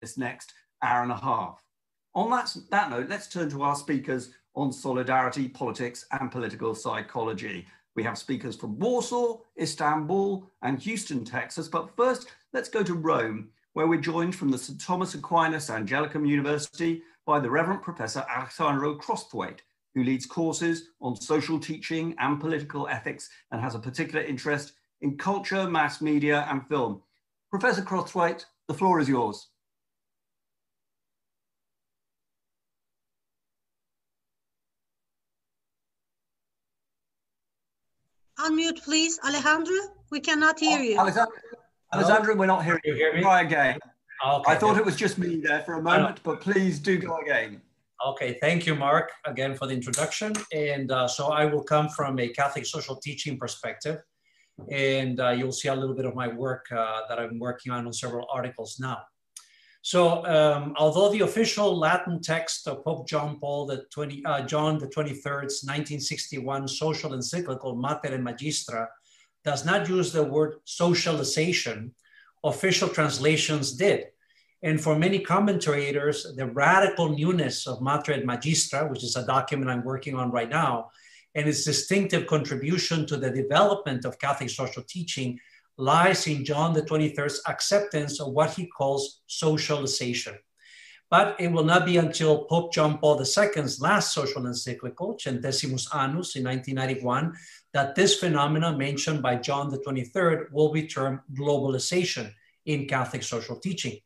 this next hour and a half. On that, that note, let's turn to our speakers on solidarity, politics, and political psychology. We have speakers from Warsaw, Istanbul, and Houston, Texas. But first, let's go to Rome, where we're joined from the St. Thomas Aquinas Angelicum University by the Reverend Professor Alejandro Crosthwaite, who leads courses on social teaching and political ethics and has a particular interest in culture, mass media, and film. Professor Crosthwaite, the floor is yours. Unmute, please, Alejandro. We cannot hear oh, you. Alejandro, Alejandro, we're not hearing you. Hear me? Try again. Okay, I thought it was just me there for a moment, but please do go again. Okay, thank you, Mark, again for the introduction. And uh, so I will come from a Catholic social teaching perspective, and uh, you'll see a little bit of my work uh, that I'm working on on several articles now. So, um, although the official Latin text of Pope John Paul the 20, uh, John the 23rd's 1961 social encyclical Mater et Magistra does not use the word socialization, official translations did. And for many commentators, the radical newness of Mater et Magistra, which is a document I'm working on right now, and its distinctive contribution to the development of Catholic social teaching lies in John the 23rd's acceptance of what he calls socialization. But it will not be until Pope John Paul II's last social encyclical, Centesimus Annus in 1991, that this phenomenon mentioned by John the 23rd will be termed globalization in Catholic social teaching.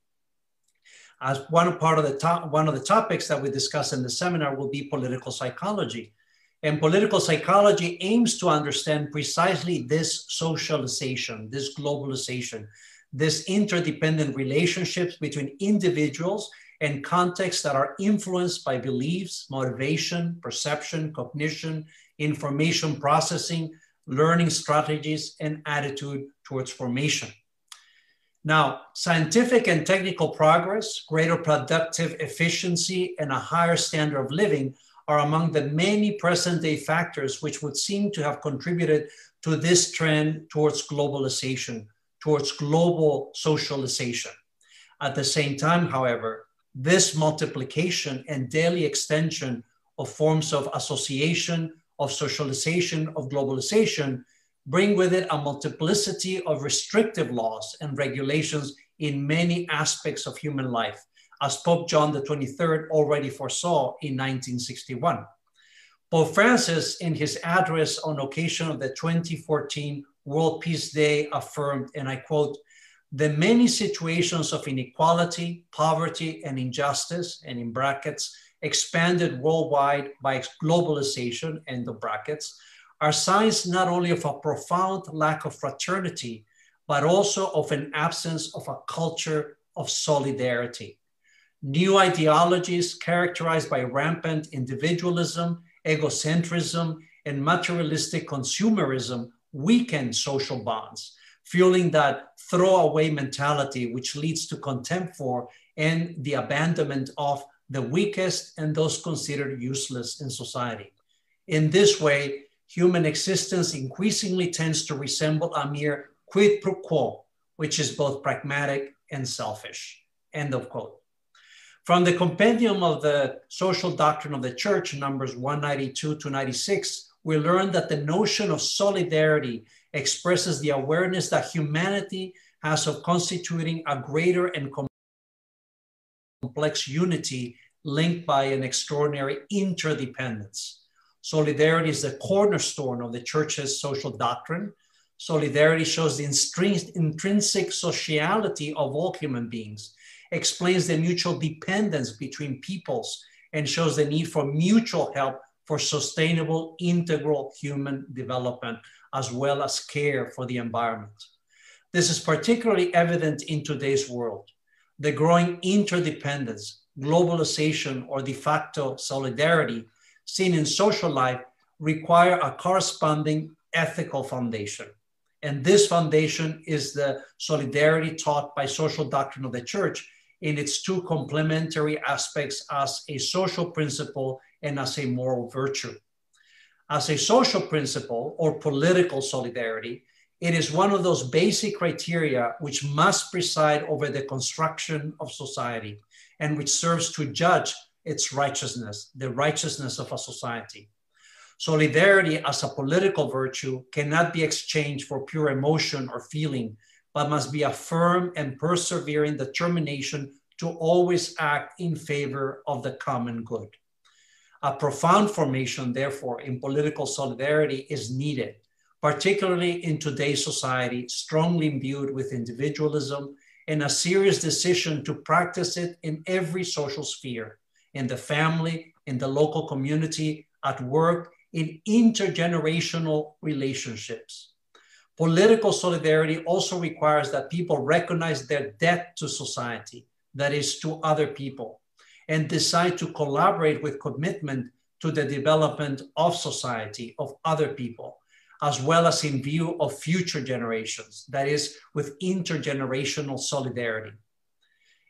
As one part of the top, one of the topics that we discuss in the seminar will be political psychology. And political psychology aims to understand precisely this socialization, this globalization, this interdependent relationships between individuals and contexts that are influenced by beliefs, motivation, perception, cognition, information processing, learning strategies, and attitude towards formation. Now, scientific and technical progress, greater productive efficiency, and a higher standard of living are among the many present day factors which would seem to have contributed to this trend towards globalization, towards global socialization. At the same time, however, this multiplication and daily extension of forms of association, of socialization, of globalization bring with it a multiplicity of restrictive laws and regulations in many aspects of human life, as Pope John XXIII already foresaw in 1961. Pope Francis, in his address on occasion of the 2014 World Peace Day, affirmed, and I quote, the many situations of inequality, poverty, and injustice, and in brackets, expanded worldwide by globalization, end of brackets, are signs not only of a profound lack of fraternity, but also of an absence of a culture of solidarity. New ideologies characterized by rampant individualism, egocentrism, and materialistic consumerism weaken social bonds, fueling that throwaway mentality which leads to contempt for and the abandonment of the weakest and those considered useless in society. In this way, human existence increasingly tends to resemble a mere quid pro quo, which is both pragmatic and selfish. End of quote. From the compendium of the social doctrine of the church, numbers 192 to 96, we learn that the notion of solidarity expresses the awareness that humanity has of constituting a greater and complex unity linked by an extraordinary interdependence. Solidarity is the cornerstone of the church's social doctrine. Solidarity shows the intrinsic sociality of all human beings, explains the mutual dependence between peoples, and shows the need for mutual help for sustainable, integral human development, as well as care for the environment. This is particularly evident in today's world. The growing interdependence, globalization, or de facto solidarity seen in social life require a corresponding ethical foundation. And this foundation is the solidarity taught by social doctrine of the church in its two complementary aspects as a social principle and as a moral virtue. As a social principle or political solidarity, It is one of those basic criteria which must preside over the construction of society and which serves to judge its righteousness, the righteousness of a society. Solidarity as a political virtue cannot be exchanged for pure emotion or feeling, but must be a firm and persevering determination to always act in favor of the common good. A profound formation, therefore, in political solidarity is needed, particularly in today's society, strongly imbued with individualism and a serious decision to practice it in every social sphere, in the family, in the local community, at work, in intergenerational relationships. Political solidarity also requires that people recognize their debt to society, that is, to other people, and decide to collaborate with commitment to the development of society, of other people, as well as in view of future generations, that is, with intergenerational solidarity.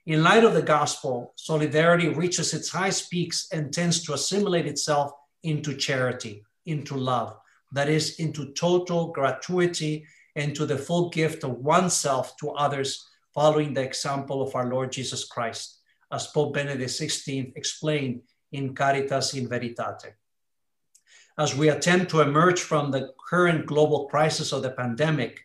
In light of the gospel, solidarity reaches its highest peaks and tends to assimilate itself into charity, into love, that is, into total gratuity and to the full gift of oneself to others, following the example of our Lord Jesus Christ, as Pope Benedict XVI explained in Caritas in Veritate. As we attempt to emerge from the current global crisis of the pandemic,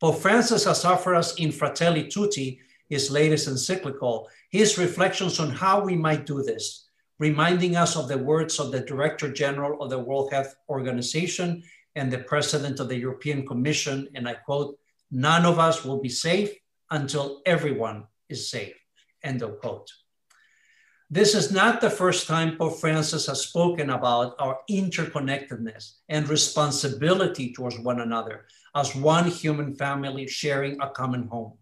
Pope Francis has offered us in Fratelli Tutti, his latest encyclical, his reflections on how we might do this, reminding us of the words of the Director General of the World Health Organization and the President of the European Commission, and I quote, none of us will be safe until everyone is safe, end of quote. This is not the first time Pope Francis has spoken about our interconnectedness and responsibility towards one another as one human family sharing a common home.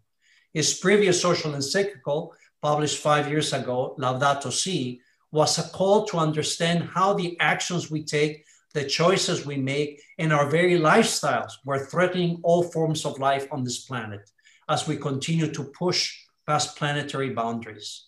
His previous social encyclical, published five years ago, Laudato Si, was a call to understand how the actions we take, the choices we make, and our very lifestyles were threatening all forms of life on this planet as we continue to push past planetary boundaries.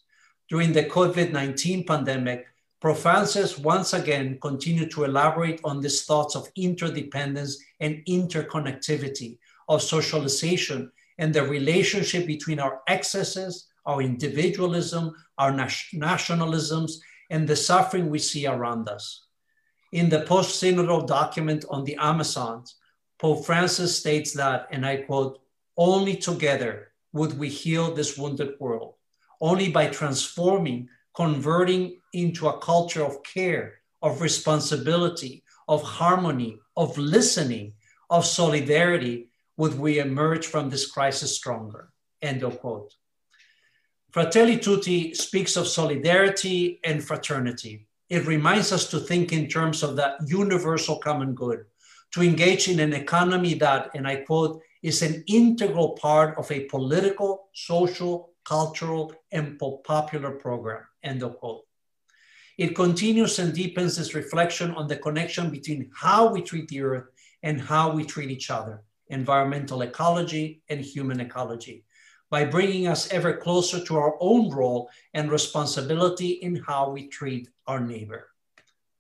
During the COVID 19 pandemic, Pope Francis once again continued to elaborate on these thoughts of interdependence and interconnectivity, of socialization, and the relationship between our excesses, our individualism, our nationalisms, and the suffering we see around us. In the post synodal document on the Amazons, Pope Francis states that, and I quote, only together would we heal this wounded world, only by transforming, converting into a culture of care, of responsibility, of harmony, of listening, of solidarity, would we emerge from this crisis stronger. End of quote. Fratelli Tutti speaks of solidarity and fraternity. It reminds us to think in terms of that universal common good, to engage in an economy that, and I quote, is an integral part of a political, social, cultural, and popular program, end of quote. It continues and deepens this reflection on the connection between how we treat the earth and how we treat each other, environmental ecology and human ecology by bringing us ever closer to our own role and responsibility in how we treat our neighbor.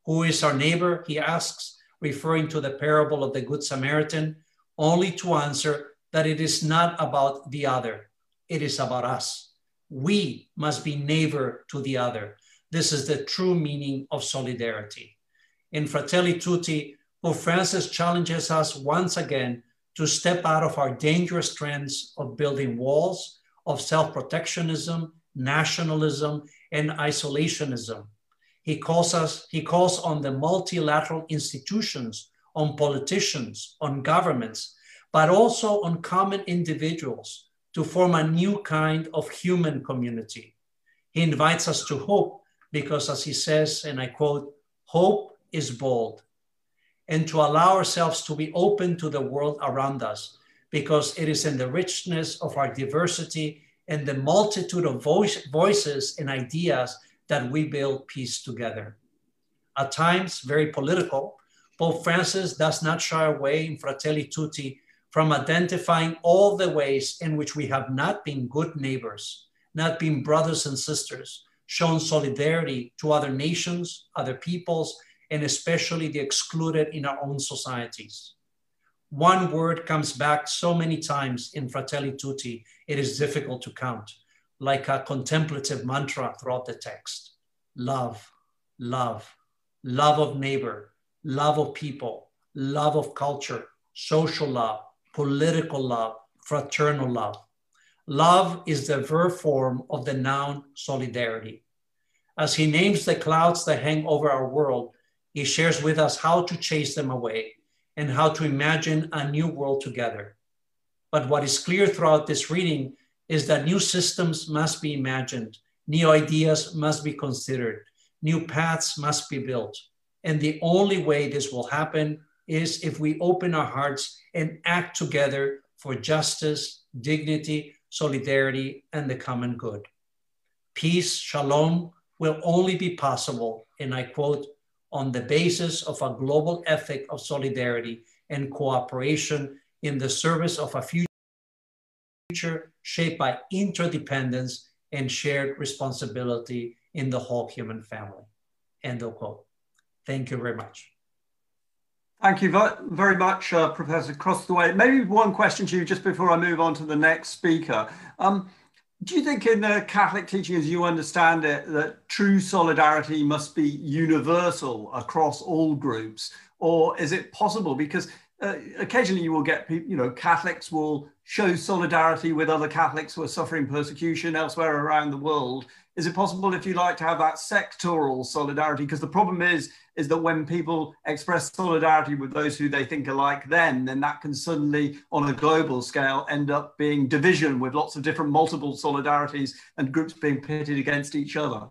Who is our neighbor? He asks, referring to the parable of the Good Samaritan, only to answer that it is not about the other, it is about us. We must be neighbor to the other. This is the true meaning of solidarity. In Fratelli Tutti, Pope Francis challenges us once again to step out of our dangerous trends of building walls, of self protectionism, nationalism, and isolationism. He calls us, he calls on the multilateral institutions, on politicians, on governments, but also on common individuals to form a new kind of human community. He invites us to hope because, as he says, and I quote, hope is bold, and to allow ourselves to be open to the world around us because it is in the richness of our diversity and the multitude of voice, voices and ideas that we build peace together. At times, very political, Pope Francis does not shy away in Fratelli Tutti from identifying all the ways in which we have not been good neighbors, not been brothers and sisters, shown solidarity to other nations, other peoples, and especially the excluded in our own societies. one word comes back so many times in Fratelli Tutti, it is difficult to count, like a contemplative mantra throughout the text. Love, love, love of neighbor, love of people, love of culture, social love, political love, fraternal love. Love is the verb form of the noun solidarity. As he names the clouds that hang over our world, he shares with us how to chase them away and how to imagine a new world together. But what is clear throughout this reading is that new systems must be imagined, new ideas must be considered, new paths must be built. And the only way this will happen is if we open our hearts and act together for justice, dignity, solidarity, and the common good. Peace, shalom, will only be possible, and I quote, on the basis of a global ethic of solidarity and cooperation in the service of a future shaped by interdependence and shared responsibility in the whole human family. End of quote. Thank you very much. Thank you very much, uh, Professor Crosthwaite. Maybe one question to you just before I move on to the next speaker. Um, do you think in the Catholic teaching, as you understand it, that true solidarity must be universal across all groups? Or is it possible? Because uh, occasionally you will get people, you know, Catholics will show solidarity with other Catholics who are suffering persecution elsewhere around the world. Is it possible, if you like, to have that sectoral solidarity? Because the problem is, is that when people express solidarity with those who they think are like them, then that can suddenly, on a global scale, end up being division with lots of different multiple solidarities and groups being pitted against each other.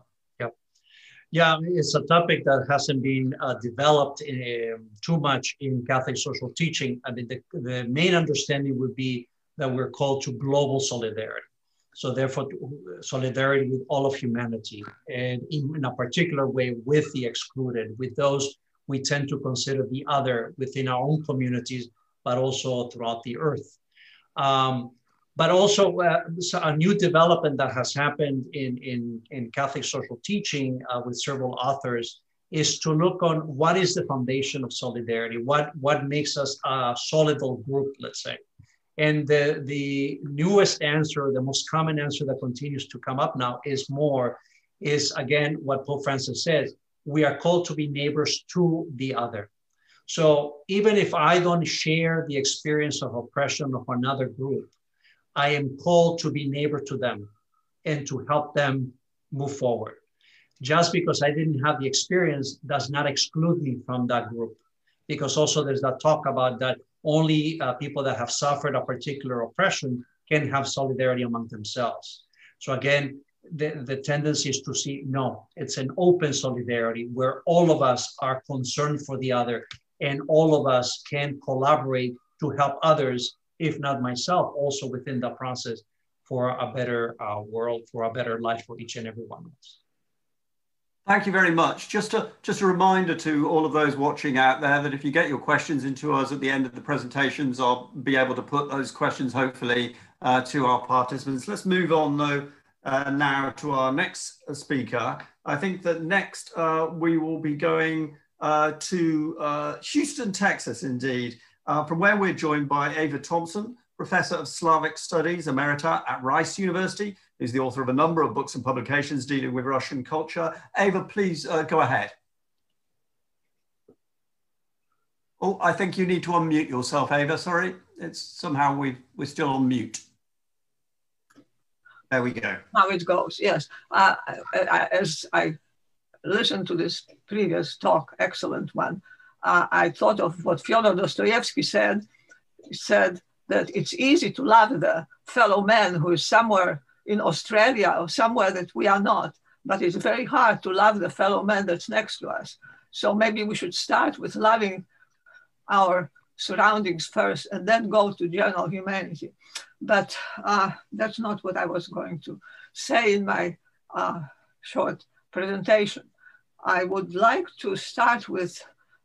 Yeah, it's a topic that hasn't been uh, developed in, um, too much in Catholic social teaching. I mean, the, the main understanding would be that we're called to global solidarity. So therefore, solidarity with all of humanity, and in, in, a particular way with the excluded, with those we tend to consider the other within our own communities, but also throughout the earth. Um, but also uh, a new development that has happened in, in, in Catholic social teaching uh, with several authors is to look on what is the foundation of solidarity, what, what makes us a solidal group, let's say. And the, the newest answer, the most common answer that continues to come up now is more, is again what Pope Francis says we are called to be neighbors to the other. So even if I don't share the experience of oppression of another group, I am called to be neighbor to them and to help them move forward. Just because I didn't have the experience does not exclude me from that group. Because also there's that talk about that only uh, people that have suffered a particular oppression can have solidarity among themselves. So again, the, the tendency is to see, no, it's an open solidarity where all of us are concerned for the other and all of us can collaborate to help others, if not myself, also within the process for a better uh, world, for a better life for each and every one of us. Thank you very much. Just a, just a reminder to all of those watching out there that if you get your questions into us at the end of the presentations, I'll be able to put those questions hopefully uh, to our participants. Let's move on though uh, now to our next speaker. I think that next uh, we will be going uh, to uh, Houston, Texas indeed, uh, from where we're joined by Ewa Thompson, Professor of Slavic Studies Emerita at Rice University, He's the author of a number of books and publications dealing with Russian culture. Ewa, please uh, go ahead. Oh, I think you need to unmute yourself, Ewa. Sorry, it's somehow we we're still on mute. There we go. How it goes, yes. Uh, I, as I listened to this previous talk, excellent one, uh, I thought of what Fyodor Dostoevsky said. He said that it's easy to love the fellow man who is somewhere in Australia or somewhere that we are not. But it's very hard to love the fellow man that's next to us. So maybe we should start with loving our surroundings first and then go to general humanity. But uh, that's not what I was going to say in my uh, short presentation. I would like to start with,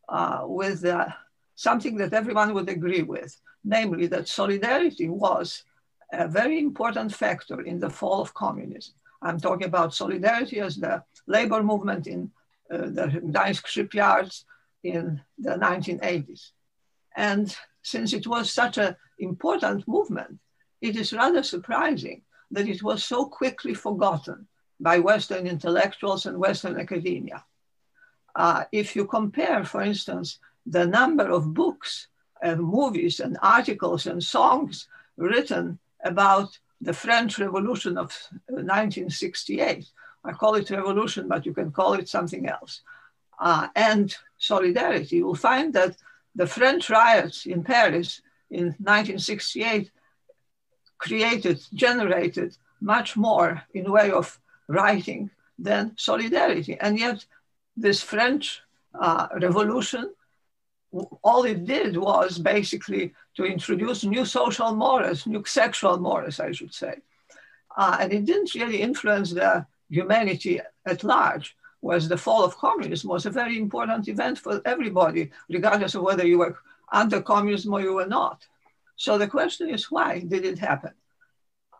uh, with uh, something that everyone would agree with, namely that solidarity was a very important factor in the fall of communism. I'm talking about solidarity as the labor movement in uh, the Gdańsk shipyards in the 1980s. And since it was such an important movement, it is rather surprising that it was so quickly forgotten by Western intellectuals and Western academia. Uh, if you compare, for instance, the number of books, and movies, and articles and songs written about the French Revolution of 1968, I call it revolution, but you can call it something else, uh, and solidarity, you will find that the French riots in Paris in 1968 created, generated much more in way of writing than solidarity. And yet this French uh, revolution, all it did was basically to introduce new social mores, new sexual mores, I should say. Uh, and it didn't really influence the humanity at large, whereas the fall of communism was a very important event for everybody, regardless of whether you were under communism or you were not. So the question is, why did it happen?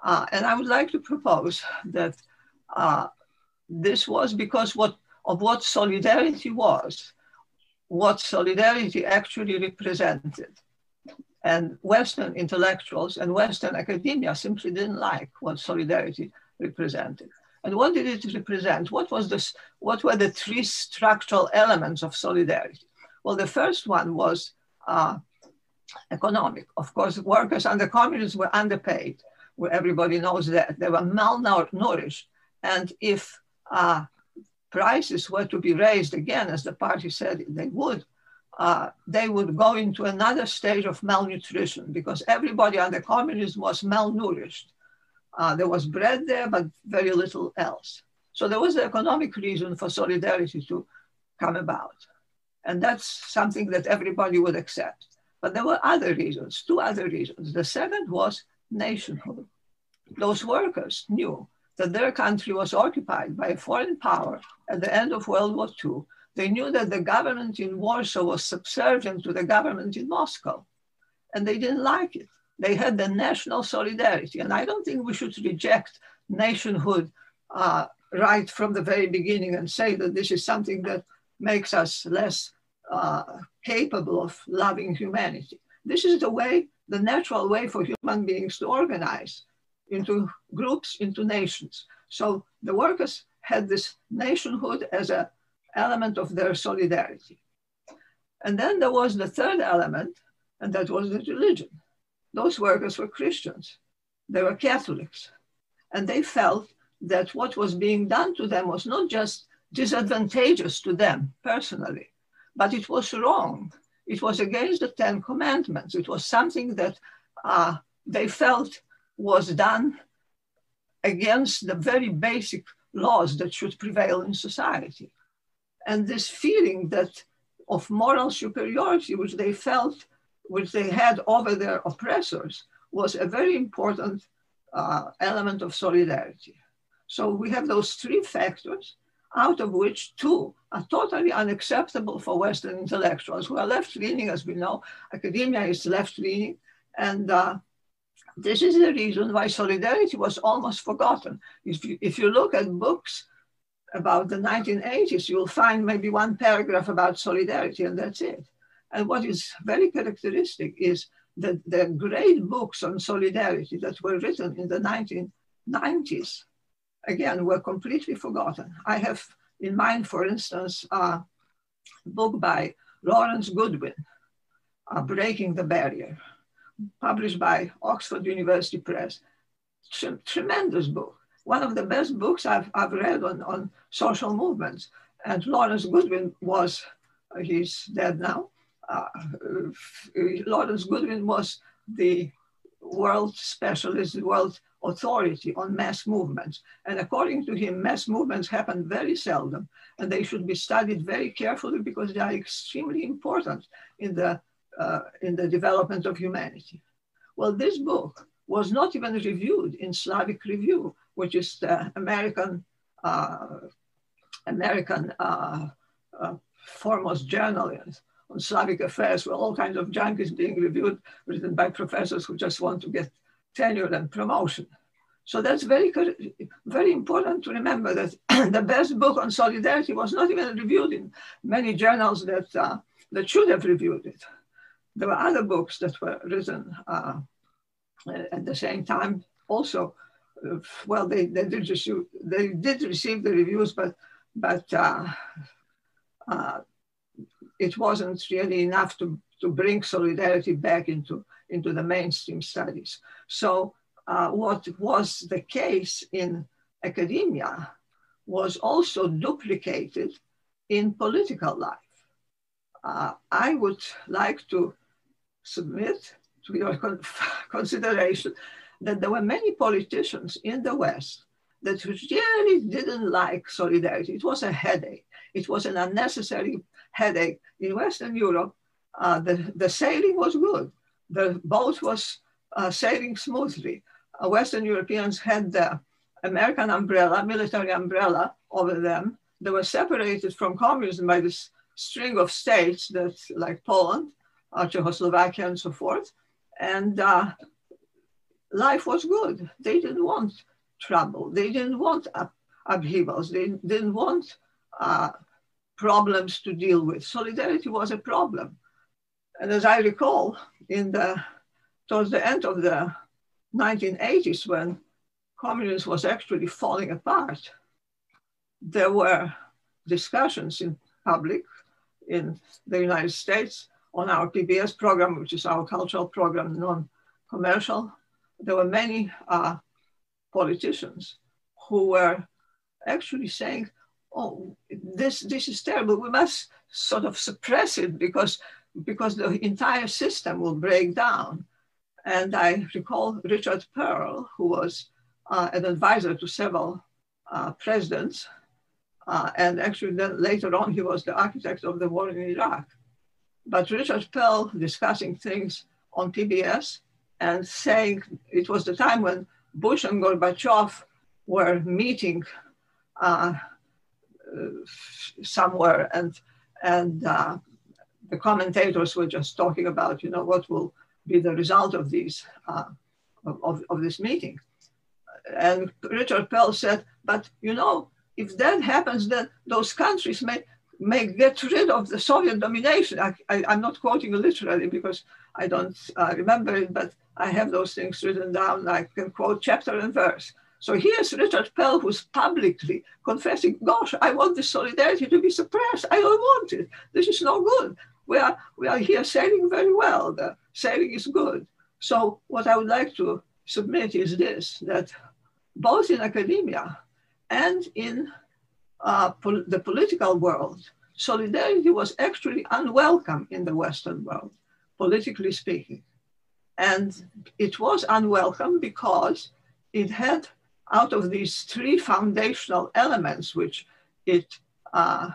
Uh, and I would like to propose that uh, this was because what, of what solidarity was, what solidarity actually represented. And Western intellectuals and Western academia simply didn't like what solidarity represented. And what did it represent? What was this? What were the three structural elements of solidarity? Well, the first one was uh, economic. Of course, workers under communism were underpaid. Everybody knows that they were malnourished. And if uh, prices were to be raised again, as the party said they would, uh, they would go into another stage of malnutrition because everybody under communism was malnourished. Uh, there was bread there, but very little else. So there was an economic reason for solidarity to come about. And that's something that everybody would accept. But there were other reasons, two other reasons. The second was nationhood. Those workers knew that their country was occupied by a foreign power at the end of World War II. They knew that the government in Warsaw was subservient to the government in Moscow, and they didn't like it. They had the national solidarity. And I don't think we should reject nationhood uh, right from the very beginning and say that this is something that makes us less uh, capable of loving humanity. This is the way, the natural way for human beings to organize into groups, into nations. So the workers had this nationhood as an element of their solidarity. And then there was the third element, and that was the religion those workers were Christians, they were Catholics. And they felt that what was being done to them was not just disadvantageous to them personally, but it was wrong. It was against the Ten Commandments. It was something that uh, they felt was done against the very basic laws that should prevail in society. And this feeling that of moral superiority, which they felt which they had over their oppressors was a very important uh, element of solidarity. So we have those three factors, out of which two are totally unacceptable for Western intellectuals who are left leaning, as we know. Academia is left leaning. And uh, this is the reason why solidarity was almost forgotten. If you, if you look at books about the 1980s, you'll find maybe one paragraph about solidarity, and that's it. And what is very characteristic is that the great books on solidarity that were written in the 1990s, again, were completely forgotten. I have in mind, for instance, a book by Lawrence Goodwyn, uh, Breaking the Barrier, published by Oxford University Press. tremendous book. One of the best books I've, I've read on, on social movements. And Lawrence Goodwyn was, uh, he's dead now, uh, Lawrence Goodwyn was the world specialist, world authority on mass movements. And according to him, mass movements happen very seldom and they should be studied very carefully because they are extremely important in the, uh, in the development of humanity. Well, this book was not even reviewed in Slavic Review, which is the American, uh, American uh, uh foremost journal on Slavic affairs where all kinds of junk is being reviewed, written by professors who just want to get tenure and promotion. So that's very, very important to remember that the best book on solidarity was not even reviewed in many journals that, uh, that should have reviewed it. There were other books that were written uh, at the same time also. Well, they, they, did receive, they did receive the reviews, but, but uh, uh, it wasn't really enough to, to bring solidarity back into, into the mainstream studies. So uh, what was the case in academia was also duplicated in political life. Uh, I would like to submit to your con consideration that there were many politicians in the West that really didn't like solidarity. It was a headache. It was an unnecessary headache. In Western Europe, uh, the, the sailing was good. The boat was uh, sailing smoothly. Uh, Western Europeans had the American umbrella, military umbrella over them. They were separated from communism by this string of states that, like Poland, uh, Czechoslovakia, and so forth. And uh, life was good. They didn't want trouble. They didn't want up, upheavals. They didn't want uh, problems to deal with. Solidarity was a problem. And as I recall, in the towards the end of the 1980s, when communism was actually falling apart, there were discussions in public in the United States on our PBS program, which is our cultural program, non-commercial. There were many uh, politicians who were actually saying, oh, this, this is terrible. We must sort of suppress it because, because the entire system will break down. And I recall Richard Perle, who was uh, an advisor to several uh, presidents. Uh, and actually then later on, he was the architect of the war in Iraq. But Richard Perle discussing things on PBS and saying it was the time when Bush and Gorbachev were meeting uh, somewhere and and uh, the commentators were just talking about you know what will be the result of these uh, of, of this meeting. And richard perle said but you know if that happens then those countries may may get rid of the soviet domination I, am not quoting literally because i don't uh, remember it but i have those things written down i can quote chapter and verse so here's Richard Perle who's publicly confessing, gosh, I want this solidarity to be suppressed. I don't want it. This is no good. We are, we are here sailing very well. The sailing is good. So what I would like to submit is this, that both in academia and in uh, pol the political world, solidarity was actually unwelcome in the Western world, politically speaking. And it was unwelcome because it had out of these three foundational elements which it uh,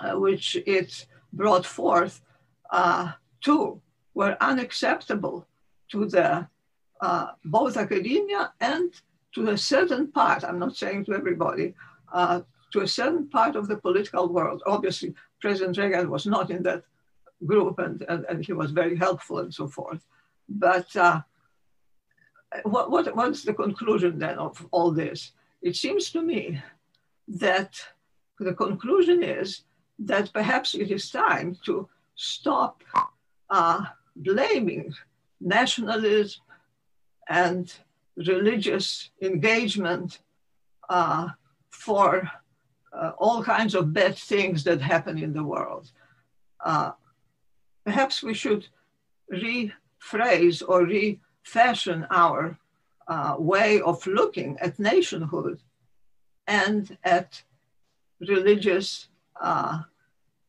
uh, which it brought forth, uh, two were unacceptable to the uh, both academia and to a certain part. I'm not saying to everybody. Uh, to a certain part of the political world. Obviously, President Reagan was not in that group and, and, and he was very helpful and so forth. But uh, what, what, what's the conclusion then of all this? It seems to me that the conclusion is that perhaps it is time to stop uh, blaming nationalism and religious engagement uh, for uh, all kinds of bad things that happen in the world. Uh, perhaps we should rephrase or re fashion our uh, way of looking at nationhood and at religious uh,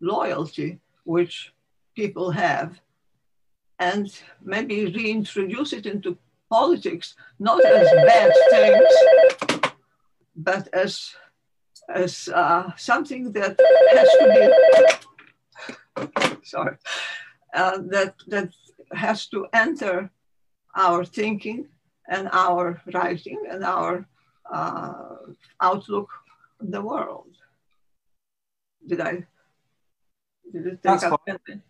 loyalty, which people have, and maybe reintroduce it into politics, not as bad things, but as, as uh, something that has to be, sorry, uh, that, that has to enter our thinking and our writing and our uh, outlook on the world. Did I? Did it take that's up fine.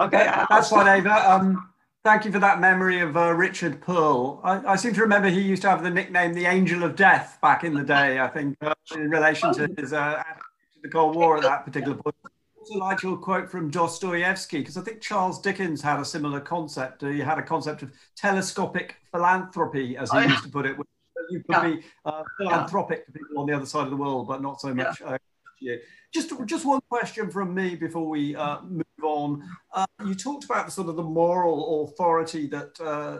okay. that's fine, Ewa. Um, thank you for that memory of uh, Richard Perle. I, I, seem to remember he used to have the nickname the Angel of Death back in the day, I think, uh, in relation to his uh, to the Cold War at that particular point. also like your quote from Dostoevsky, because I think Charles Dickens had a similar concept. He had a concept of telescopic philanthropy, as he oh, yeah. used to put it. Which you could yeah. be uh, philanthropic yeah. to people on the other side of the world, but not so much. Uh, just, just one question from me before we uh, move on. You talked about the sort of the moral authority that uh,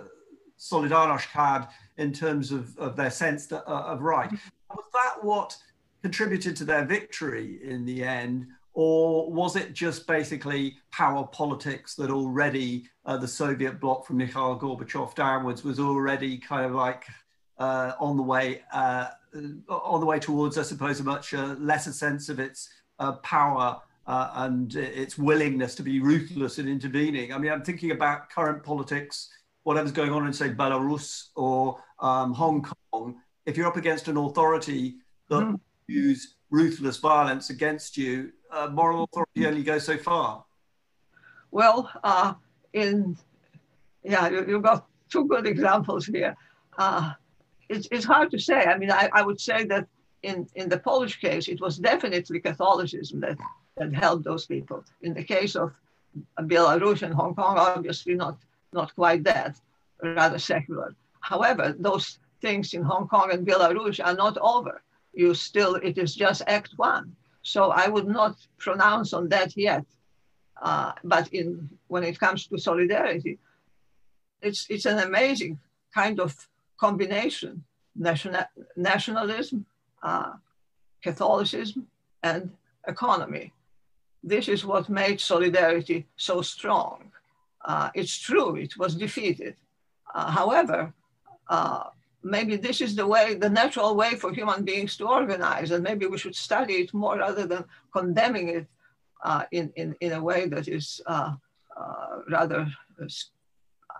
Solidarność had in terms of, of their sense that, uh, of right. Was that what contributed to their victory in the end? Or was it just basically power politics that already uh, the Soviet bloc from Mikhail Gorbachev downwards was already kind of like uh, on the way uh, on the way towards, I suppose, a much uh, lesser sense of its uh, power uh, and its willingness to be ruthless in intervening. I mean, I'm thinking about current politics, whatever's going on in, say, Belarus or um, Hong Kong. If you're up against an authority that mm. use ruthless violence against you, uh, moral authority only goes so far. Well, uh, in yeah, you, have got two good examples here. Uh, it's, it's hard to say. I mean, I, I would say that in, in the Polish case, it was definitely Catholicism that, that helped those people. In the case of Belarus and Hong Kong, obviously not, not quite that, rather secular. However, those things in Hong Kong and Belarus are not over. You still, it is just Act One. So I would not pronounce on that yet. Uh, but in when it comes to solidarity, it's it's an amazing kind of combination: national, nationalism, uh, Catholicism, and economy. This is what made solidarity so strong. Uh, it's true, it was defeated. Uh, however, uh, maybe this is the way, the natural way for human beings to organize, and maybe we should study it more rather than condemning it uh, in, in, in a way that is uh, uh, rather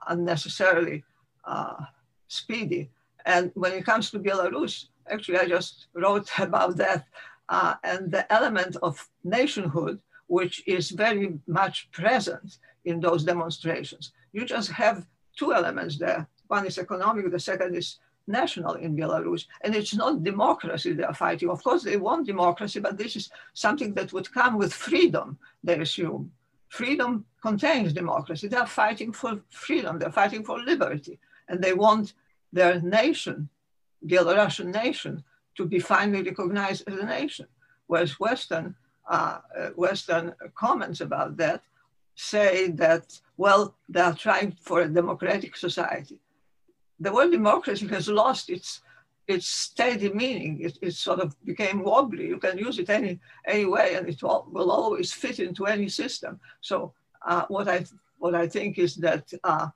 unnecessarily speedy. And when it comes to Belarus, actually, I just wrote about that. Uh, and the element of nationhood, which is very much present in those demonstrations. You just have two elements there. One is economic, the second is national in Belarus. And it's not democracy they are fighting. Of course, they want democracy, but this is something that would come with freedom, they assume. Freedom contains democracy. They are fighting for freedom, they're fighting for liberty. And they want their nation, Belarusian nation, to be finally recognized as a nation. Whereas Western, uh, uh, Western comments about that say that, well, they are trying for a democratic society the word democracy has lost its its steady meaning. It, it sort of became wobbly. You can use it any any way, and it will, will always fit into any system. So uh, what I what I think is that uh,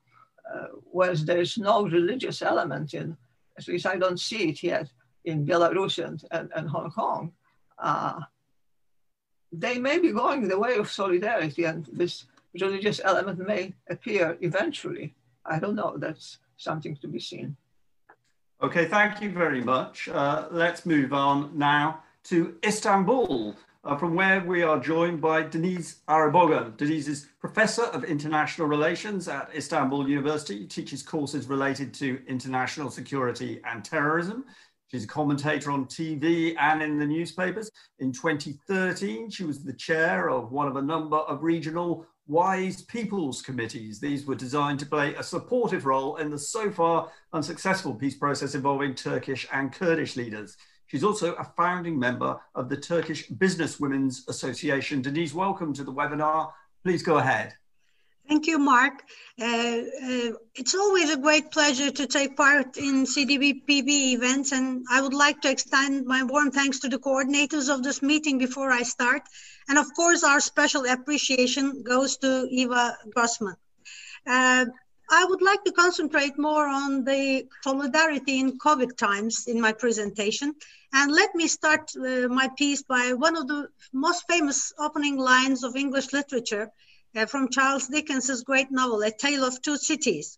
uh, whereas there is no religious element in, at least I don't see it yet in Belarus and, and, and Hong Kong, uh, they may be going the way of solidarity, and this religious element may appear eventually. I don't know. That's something to be seen. Okay, thank you very much. Uh, let's move on now to Istanbul, uh, from where we are joined by Deniz Arıboğan. Deniz is Professor of International Relations at Istanbul University, teaches courses related to international security and terrorism. She's a commentator on TV and in the newspapers. In 2013, she was the chair of one of a number of regional wise people's committees. These were designed to play a supportive role in the so far unsuccessful peace process involving Turkish and Kurdish leaders. She's also a founding member of the Turkish Business Women's Association. Deniz, welcome to the webinar. Please go ahead. Thank you, Mark. Uh, uh, it's always a great pleasure to take part in CDBPB events, and I would like to extend my warm thanks to the coordinators of this meeting before I start. And of course, our special appreciation goes to Ewa Grossman. Uh, I would like to concentrate more on the solidarity in COVID times in my presentation. And let me start uh, my piece by one of the most famous opening lines of English literature, uh, from Charles Dickens's great novel, A Tale of Two Cities.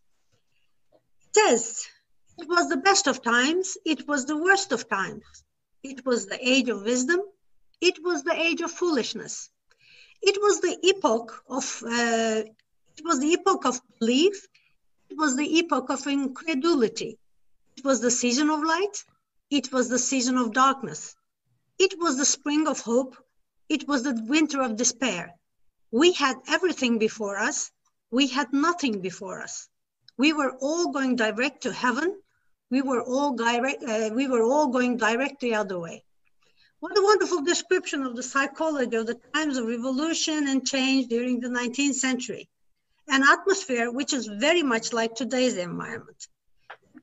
It says, it was the best of times, it was the worst of times. It was the age of wisdom, it was the age of foolishness. It was the epoch of, uh, it was the epoch of belief, it was the epoch of incredulity. It was the season of light, it was the season of darkness. It was the spring of hope, it was the winter of despair. We had everything before us. We had nothing before us. We were all going direct to heaven. We were all direct, uh, we were all going direct the other way. What a wonderful description of the psychology of the times of revolution and change during the 19th century. An atmosphere which is very much like today's environment.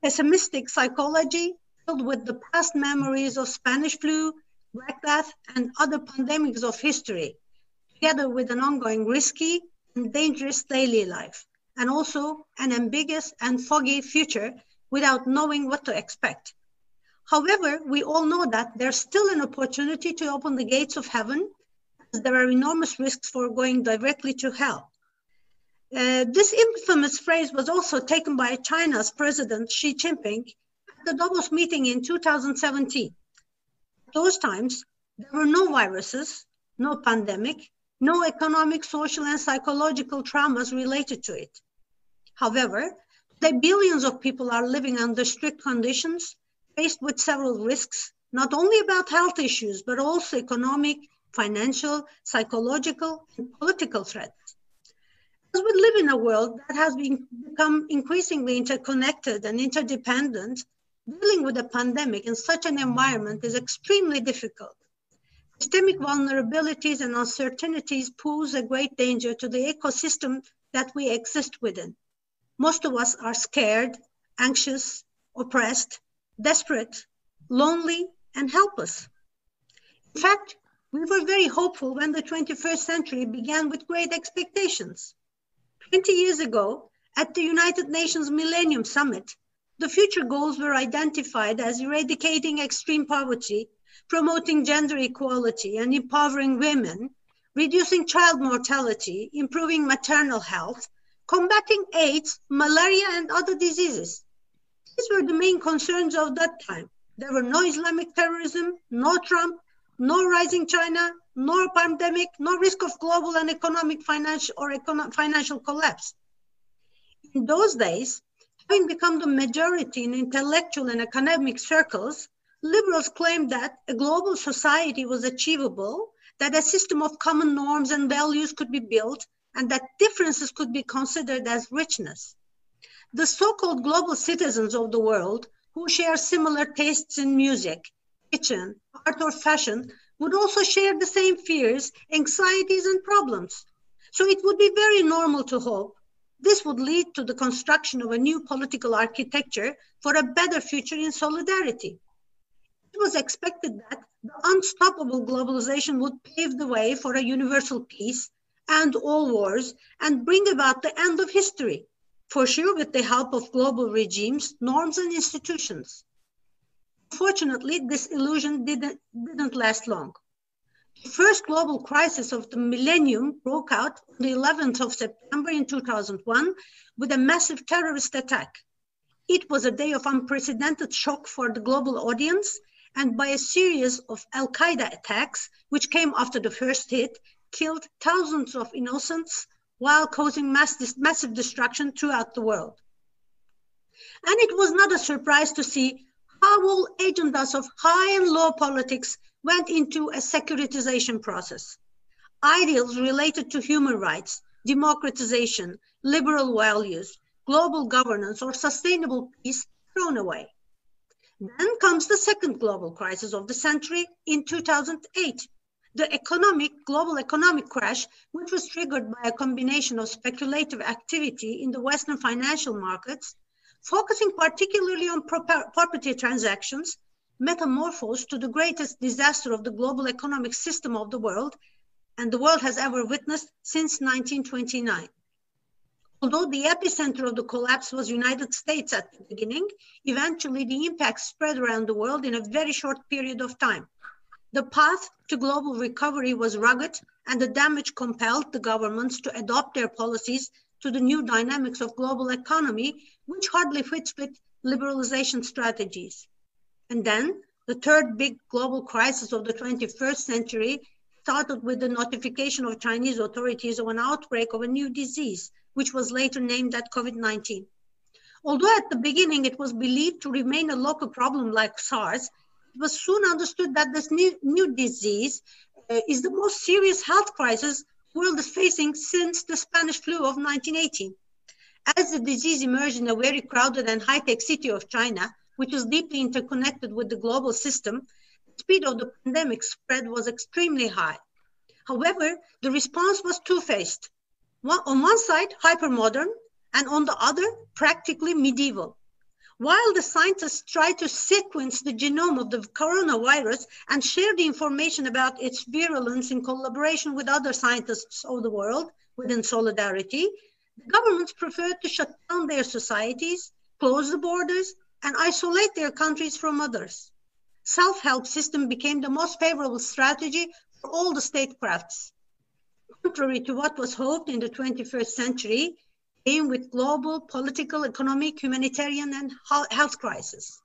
Pessimistic psychology filled with the past memories of Spanish flu, Black Death, and other pandemics of history, together with an ongoing risky and dangerous daily life, and also an ambiguous and foggy future without knowing what to expect. However, we all know that there's still an opportunity to open the gates of heaven, as there are enormous risks for going directly to hell. Uh, this infamous phrase was also taken by China's President Xi Jinping at the Davos meeting in 2017. At those times, there were no viruses, no pandemic, no economic, social, and psychological traumas related to it. However, today billions of people are living under strict conditions, faced with several risks, not only about health issues, but also economic, financial, psychological, and political threats. As we live in a world that has been, become increasingly interconnected and interdependent, dealing with a pandemic in such an environment is extremely difficult. Systemic vulnerabilities and uncertainties pose a great danger to the ecosystem that we exist within. Most of us are scared, anxious, oppressed, desperate, lonely, and helpless. In fact, we were very hopeful when the 21st century began with great expectations. 20 years ago, at the United Nations Millennium Summit, the future goals were identified as eradicating extreme poverty, promoting gender equality and empowering women, reducing child mortality, improving maternal health, combating AIDS, malaria, and other diseases. These were the main concerns of that time. There were no Islamic terrorism, no Trump, no rising China, no pandemic, no risk of global and economic financial or econo financial collapse. In those days, having become the majority in intellectual and academic circles, liberals claimed that a global society was achievable, that a system of common norms and values could be built, and that differences could be considered as richness. The so-called global citizens of the world who share similar tastes in music, kitchen, art or fashion would also share the same fears, anxieties and problems. So it would be very normal to hope this would lead to the construction of a new political architecture for a better future in solidarity. It was expected that the unstoppable globalization would pave the way for a universal peace and all wars and bring about the end of history, for sure with the help of global regimes, norms, and institutions. Fortunately, this illusion didn't, didn't last long. The first global crisis of the millennium broke out on the 11th of September in 2001 with a massive terrorist attack. It was a day of unprecedented shock for the global audience and by a series of Al Qaeda attacks, which came after the first hit, killed thousands of innocents while causing mass, massive destruction throughout the world. And it was not a surprise to see how all agendas of high and low politics went into a securitization process. Ideals related to human rights, democratization, liberal values, global governance, or sustainable peace thrown away. Then comes the second global crisis of the century in 2008 the economic, global economic crash, which was triggered by a combination of speculative activity in the Western financial markets, focusing particularly on property transactions, metamorphosed to the greatest disaster of the global economic system of the world, and the world has ever witnessed since 1929. Although the epicenter of the collapse was United States at the beginning, eventually the impact spread around the world in a very short period of time. The path to global recovery was rugged, and the damage compelled the governments to adopt their policies to the new dynamics of global economy, which hardly fits with liberalization strategies. And then the third big global crisis of the 21st century started with the notification of Chinese authorities of an outbreak of a new disease, which was later named as COVID-19. Although at the beginning it was believed to remain a local problem like SARS, it was soon understood that this new, new disease uh, is the most serious health crisis the world is facing since the Spanish flu of 1918. As the disease emerged in a very crowded and high-tech city of China, which is deeply interconnected with the global system, the speed of the pandemic spread was extremely high. However, the response was two-faced. One, on one side, hypermodern, and on the other, practically medieval. While the scientists try to sequence the genome of the coronavirus and share the information about its virulence in collaboration with other scientists of the world within solidarity, the governments prefer to shut down their societies, close the borders, and isolate their countries from others. Self-help system became the most favorable strategy for all the statecrafts. Contrary to what was hoped in the 21st century, came with global political, economic, humanitarian, and health crisis.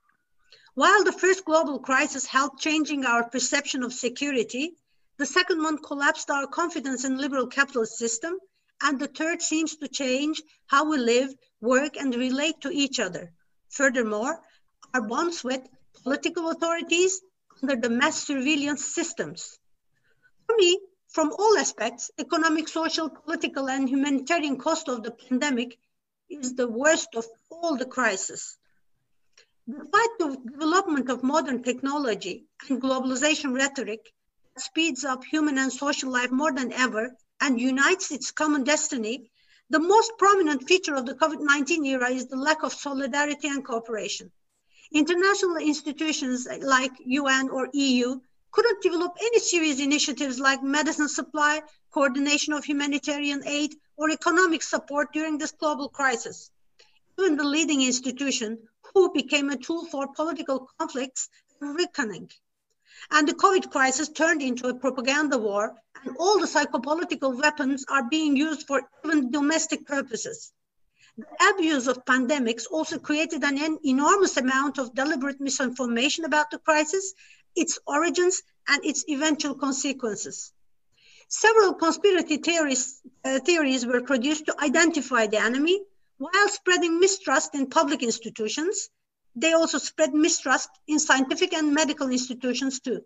While the first global crisis helped changing our perception of security, the second one collapsed our confidence in liberal capitalist system, and the third seems to change how we live, work, and relate to each other. Furthermore, our bonds with political authorities under the mass surveillance systems. For me, from all aspects, economic, social, political, and humanitarian cost of the pandemic is the worst of all the crises. Despite the development of modern technology and globalization rhetoric speeds up human and social life more than ever and unites its common destiny, the most prominent feature of the COVID-19 era is the lack of solidarity and cooperation. International institutions like UN or EU couldn't develop any serious initiatives like medicine supply, coordination of humanitarian aid, or economic support during this global crisis. Even the leading institution, WHO became a tool for political conflicts and reckoning. And the COVID crisis turned into a propaganda war, and all the psychopolitical weapons are being used for even domestic purposes. The abuse of pandemics also created an enormous amount of deliberate misinformation about the crisis its origins, and its eventual consequences. Several conspiracy theories, uh, theories were produced to identify the enemy while spreading mistrust in public institutions. They also spread mistrust in scientific and medical institutions too.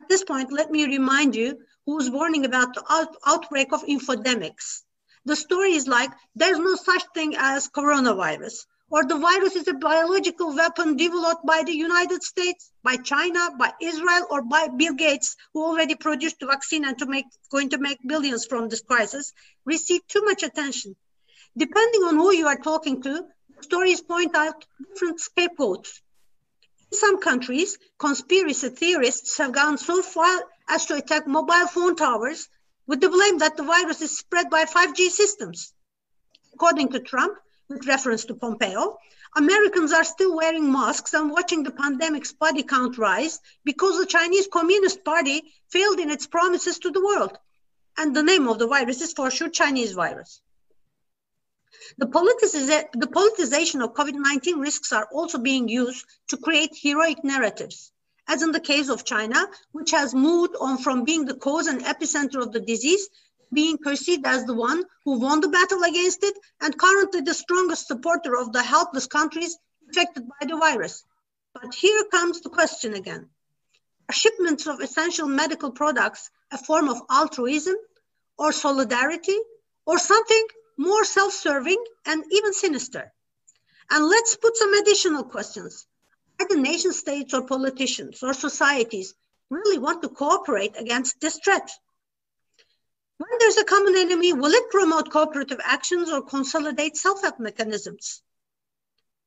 At this point, let me remind you who's warning about the out outbreak of infodemics. The story is like, there's no such thing as coronavirus or the virus is a biological weapon developed by the United States, by China, by Israel, or by Bill Gates, who already produced the vaccine and to make, going to make billions from this crisis, receive too much attention. Depending on who you are talking to, stories point out different scapegoats. In some countries, conspiracy theorists have gone so far as to attack mobile phone towers with the blame that the virus is spread by 5G systems. According to Trump, with reference to Pompeo, Americans are still wearing masks and watching the pandemic's body count rise because the Chinese Communist Party failed in its promises to the world. And the name of the virus is for sure Chinese virus. The, the politicization of COVID 19 risks are also being used to create heroic narratives, as in the case of China, which has moved on from being the cause and epicenter of the disease being perceived as the one who won the battle against it and currently the strongest supporter of the helpless countries affected by the virus. But here comes the question again. Are shipments of essential medical products a form of altruism or solidarity or something more self-serving and even sinister? And let's put some additional questions. Are the nation states or politicians or societies really want to cooperate against this threat? There's a common enemy, will it promote cooperative actions or consolidate self-help mechanisms?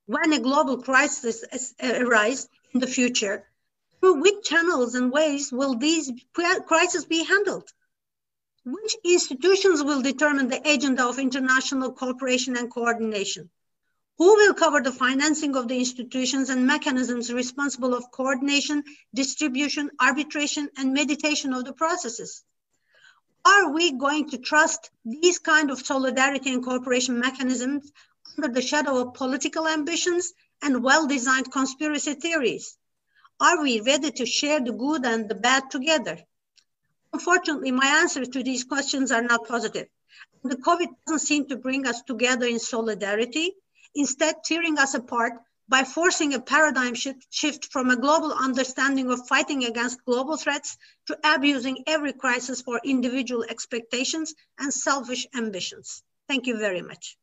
When a global crisis arises in the future, through which channels and ways will these crises be handled? Which institutions will determine the agenda of international cooperation and coordination? Who will cover the financing of the institutions and mechanisms responsible of coordination, distribution, arbitration, and mediation of the processes? Are we going to trust these kind of solidarity and cooperation mechanisms under the shadow of political ambitions and well-designed conspiracy theories? Are we ready to share the good and the bad together? Unfortunately, my answers to these questions are not positive. The COVID doesn't seem to bring us together in solidarity, instead tearing us apart by forcing a paradigm shift, from a global understanding of fighting against global threats to abusing every crisis for individual expectations and selfish ambitions. Thank you very much.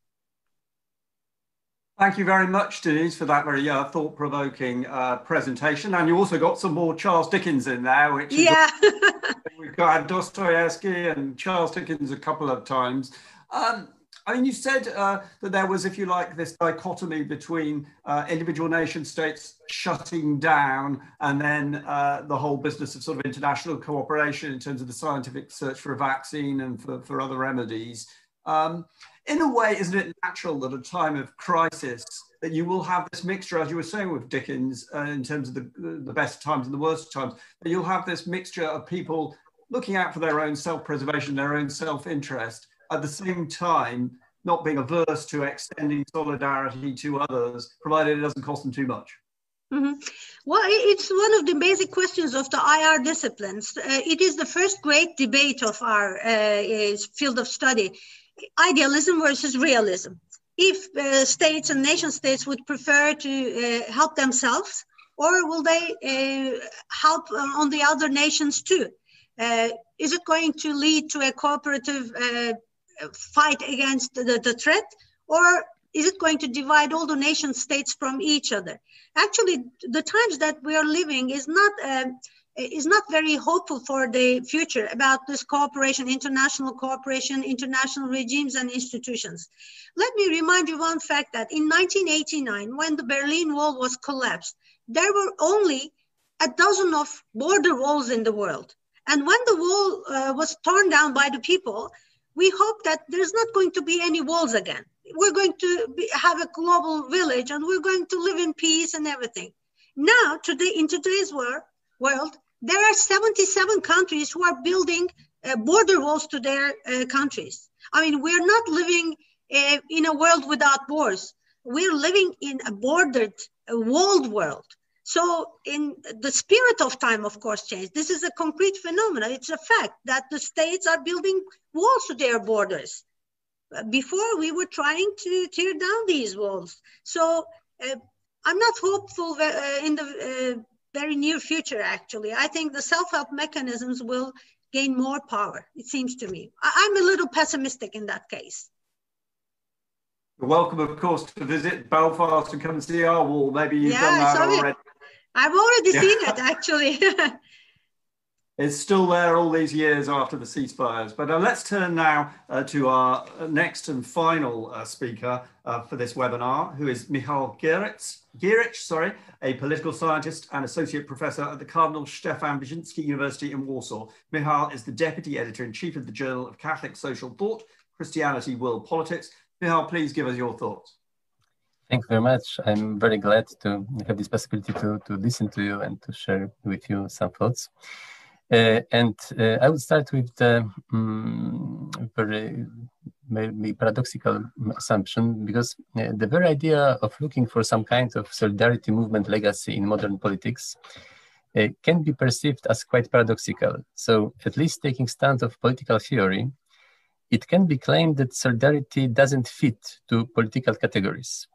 Thank you very much, Deniz, for that very uh, thought-provoking uh, presentation. And you also got some more Charles Dickens in there, which yeah. we've got Dostoevsky and Charles Dickens a couple of times. Um, I mean, you said uh, that there was, if you like, this dichotomy between uh, individual nation states shutting down and then uh, the whole business of sort of international cooperation in terms of the scientific search for a vaccine and for, for other remedies. Um, in a way, isn't it natural that at a time of crisis that you will have this mixture, as you were saying with Dickens, uh, in terms of the, the best times and the worst times, that you'll have this mixture of people looking out for their own self-preservation, their own self-interest, at the same time not being averse to extending solidarity to others, provided it doesn't cost them too much. Mm-hmm. Well, it's one of the basic questions of the IR disciplines. Uh, it is the first great debate of our uh, field of study idealism versus realism. If uh, states and nation states would prefer to uh, help themselves, or will they uh, help on the other nations too? Uh, is it going to lead to a cooperative fight against the, the threat, or is it going to divide all the nation states from each other? Actually, the times that we are living is not is not very hopeful for the future about this cooperation, international cooperation, international regimes and institutions. Let me remind you one fact that in 1989, when the Berlin Wall was collapsed, there were only a dozen of border walls in the world. And when the wall uh, was torn down by the people, we hope that there's not going to be any walls again. We're going to be, have a global village and we're going to live in peace and everything. Now, today, in today's world, world there are 77 countries who are building uh, border walls to their uh, countries. I mean, we're not living uh, in a world without wars. We're living in a bordered, a walled world. So, in the spirit of time, of course, changed. This is a concrete phenomenon. It's a fact that the states are building walls to their borders. Before, we were trying to tear down these walls. So, uh, I'm not hopeful uh, in the uh, very near future, actually. I think the self-help mechanisms will gain more power, it seems to me. I- am a little pessimistic in that case. You're welcome, of course, to visit Belfast and come and see our wall. Maybe you've yeah, done that already. I've already yeah. seen it, actually. it's still there all these years after the ceasefires. But uh, let's turn now uh, to our next and final uh, speaker uh, for this webinar, who is Michal Gierycz, Gierycz, sorry, a political scientist and associate professor at the Cardinal Stefan Wyszyński University in Warsaw. Michal is the deputy editor-in-chief of the Journal of Catholic Social Thought, Christianity, World Politics. Michal, please give us your thoughts. Thank you very much. I'm very glad to have this possibility to, to listen to you and to share with you some thoughts. Uh, and uh, I would start with the um, very maybe paradoxical assumption because uh, the very idea of looking for some kind of solidarity movement legacy in modern politics uh, can be perceived as quite paradoxical. So, at least taking stand of political theory, it can be claimed that solidarity doesn't fit to political categories.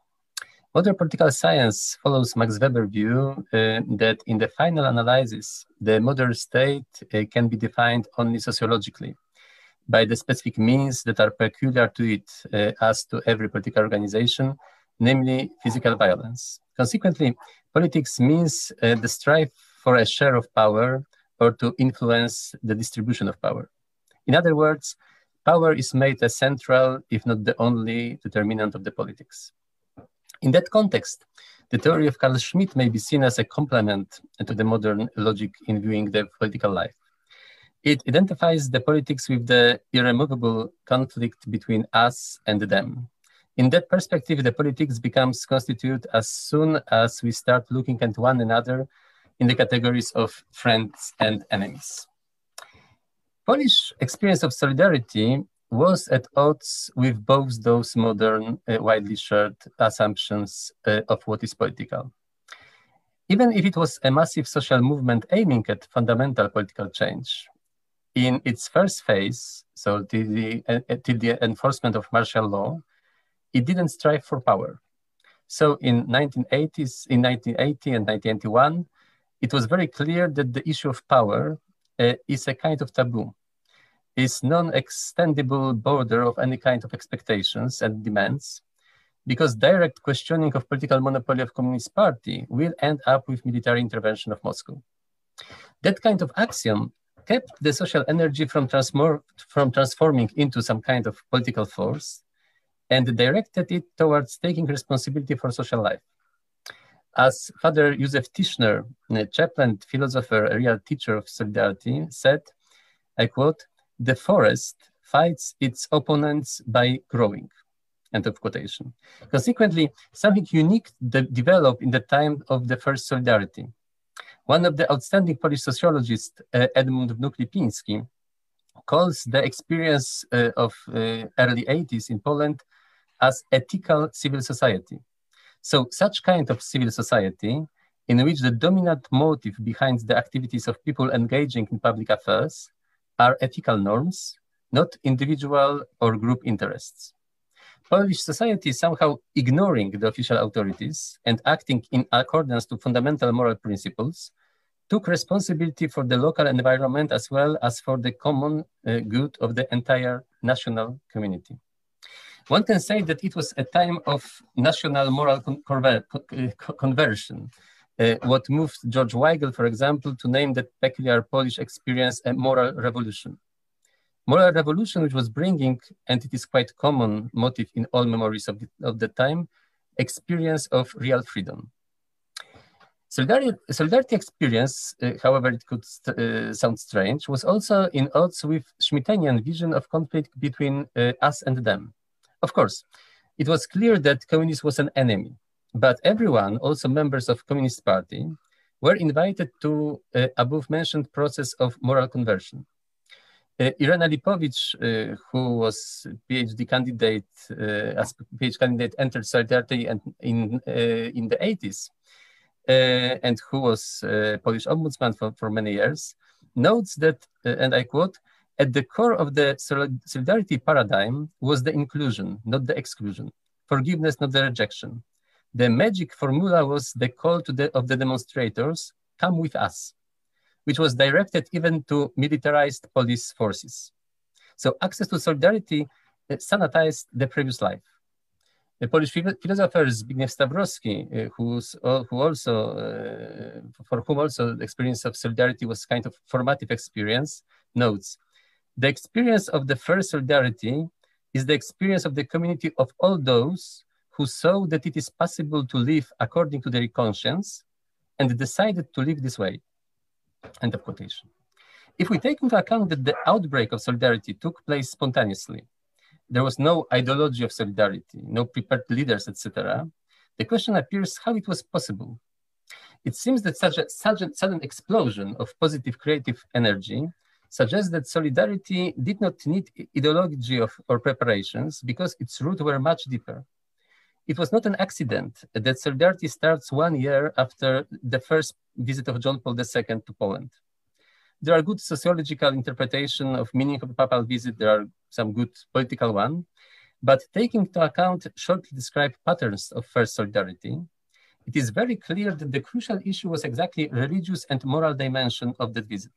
Modern political science follows Max Weber's view uh, that in the final analysis, the modern state uh, can be defined only sociologically by the specific means that are peculiar to it uh, as to every political organization, namely physical violence. Consequently, politics means uh, the strive for a share of power or to influence the distribution of power. In other words, power is made a central, if not the only, determinant of the politics. In that context, the theory of Carl Schmitt may be seen as a complement to the modern logic in viewing the political life. It identifies the politics with the irremovable conflict between us and them. In that perspective, the politics becomes constituted as soon as we start looking at one another in the categories of friends and enemies. Polish experience of solidarity was at odds with both those modern, uh, widely shared assumptions uh, of what is political. Even if it was a massive social movement aiming at fundamental political change, in its first phase, so till the, uh, till the enforcement of martial law, it didn't strive for power. So in 1980s, in 1980 and 1981, it was very clear that the issue of power uh, is a kind of taboo, is non-extendable border of any kind of expectations and demands, because direct questioning of political monopoly of Communist Party will end up with military intervention of Moscow. That kind of axiom kept the social energy from, from transforming into some kind of political force and directed it towards taking responsibility for social life. As Father Josef Tischner, a chaplain, philosopher, a real teacher of solidarity, said, I quote, the forest fights its opponents by growing. End of quotation. Consequently, something unique de developed in the time of the first solidarity. One of the outstanding Polish sociologists, uh, Edmund Wnuk-Lipiński, calls the experience uh, of uh, early 80s in Poland as ethical civil society. So such kind of civil society in which the dominant motive behind the activities of people engaging in public affairs are ethical norms, not individual or group interests. Polish society somehow ignoring the official authorities and acting in accordance to fundamental moral principles took responsibility for the local environment as well as for the common uh, good of the entire national community. One can say that it was a time of national moral con conver uh, conversion, uh, what moved George Weigel, for example, to name that peculiar Polish experience a moral revolution. Moral revolution, which was bringing, and it is quite common motive in all memories of the, of the time, experience of real freedom. Solidarity, solidarity experience, uh, however it could uh, sound strange, was also in odds with Schmittenian vision of conflict between uh, us and them. Of course, it was clear that communism was an enemy, but everyone, also members of Communist Party, were invited to uh, above mentioned process of moral conversion. Uh, Irena Lipowicz, uh, who was PhD candidate, uh, as PhD candidate, entered Solidarity in, uh, in the 80s, uh, and who was uh, Polish ombudsman for, for many years, notes that, and I quote, at the core of the solidarity paradigm was the inclusion, not the exclusion, forgiveness, not the rejection. The magic formula was the call the, of the demonstrators, come with us, which was directed even to militarized police forces. So access to solidarity uh, sanitized the previous life. The Polish philosopher Zbigniew Stawrowski, uh, who's, who also, uh, for whom also the experience of solidarity was kind of formative experience, notes, the experience of the first solidarity is the experience of the community of all those who saw that it is possible to live according to their conscience and decided to live this way. End of quotation. If we take into account that the outbreak of solidarity took place spontaneously, there was no ideology of solidarity, no prepared leaders, etc., the question appears how it was possible. It seems that such a sudden, sudden explosion of positive creative energy suggests that solidarity did not need ideology of, or preparations because its roots were much deeper. It was not an accident that solidarity starts one year after the first visit of John Paul II to Poland. There are good sociological interpretation of meaning of the papal visit. There are some good political one, but taking into account shortly described patterns of first solidarity, it is very clear that the crucial issue was exactly religious and moral dimension of that visit.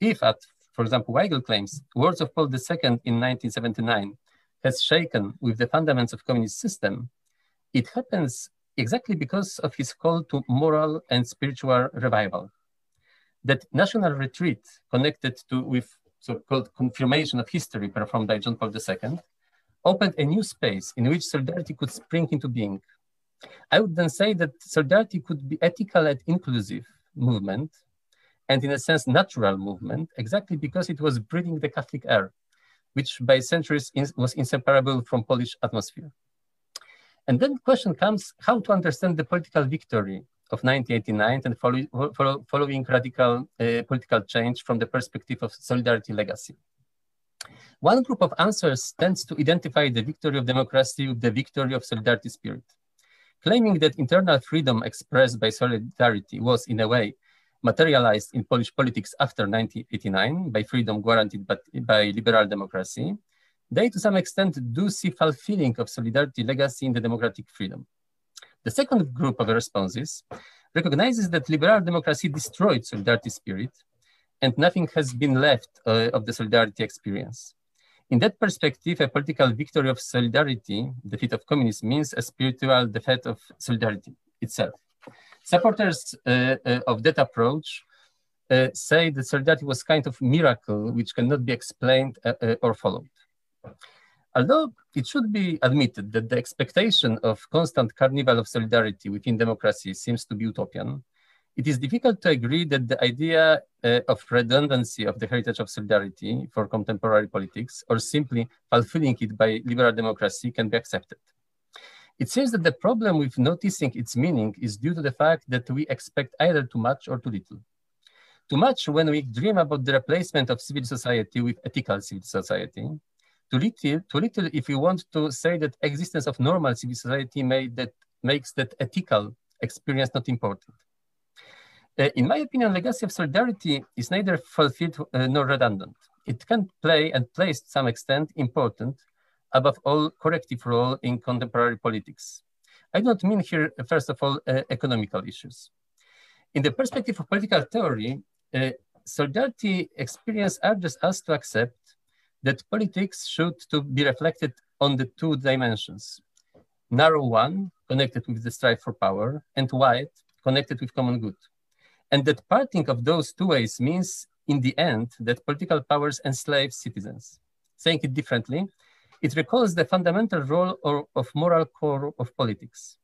If at, for example, Weigel claims, words of Paul II in 1979 has shaken with the fundaments of communist system, it happens exactly because of his call to moral and spiritual revival. That national retreat connected to with so-called confirmation of history performed by John Paul II opened a new space in which solidarity could spring into being. I would then say that solidarity could be ethical and inclusive movement and in a sense natural movement, exactly because it was breathing the Catholic air, which by centuries was inseparable from Polish atmosphere. And then the question comes how to understand the political victory of 1989 and follow, follow, following radical uh, political change from the perspective of solidarity legacy. One group of answers tends to identify the victory of democracy with the victory of solidarity spirit, claiming that internal freedom expressed by solidarity was, in a way, materialized in Polish politics after 1989 by freedom guaranteed by, by liberal democracy, they to some extent do see fulfilling of solidarity legacy in the democratic freedom. The second group of responses recognizes that liberal democracy destroyed solidarity spirit and nothing has been left uh, of the solidarity experience. In that perspective, a political victory of solidarity, defeat of communism, means a spiritual defeat of solidarity itself. Supporters uh, uh, of that approach uh, say that solidarity was kind of miracle which cannot be explained or followed. Although it should be admitted that the expectation of constant carnival of solidarity within democracy seems to be utopian, it is difficult to agree that the idea uh, of redundancy of the heritage of solidarity for contemporary politics or simply fulfilling it by liberal democracy can be accepted. It seems that the problem with noticing its meaning is due to the fact that we expect either too much or too little. Too much when we dream about the replacement of civil society with ethical civil society. Too little, too little if we want to say that existence of normal civil society that, makes that ethical experience not important. Uh, in my opinion, legacy of solidarity is neither fulfilled uh, nor redundant. It can play and plays to some extent important, above all, corrective role in contemporary politics. I don't mean here, first of all, uh, economical issues. In the perspective of political theory, uh, solidarity experience urges us to accept that politics should to be reflected on the two dimensions. Narrow one, connected with the strive for power, and wide, connected with common good. And that parting of those two ways means, in the end, that political powers enslave citizens. Saying it differently, it recalls the fundamental role or, of moral core of politics.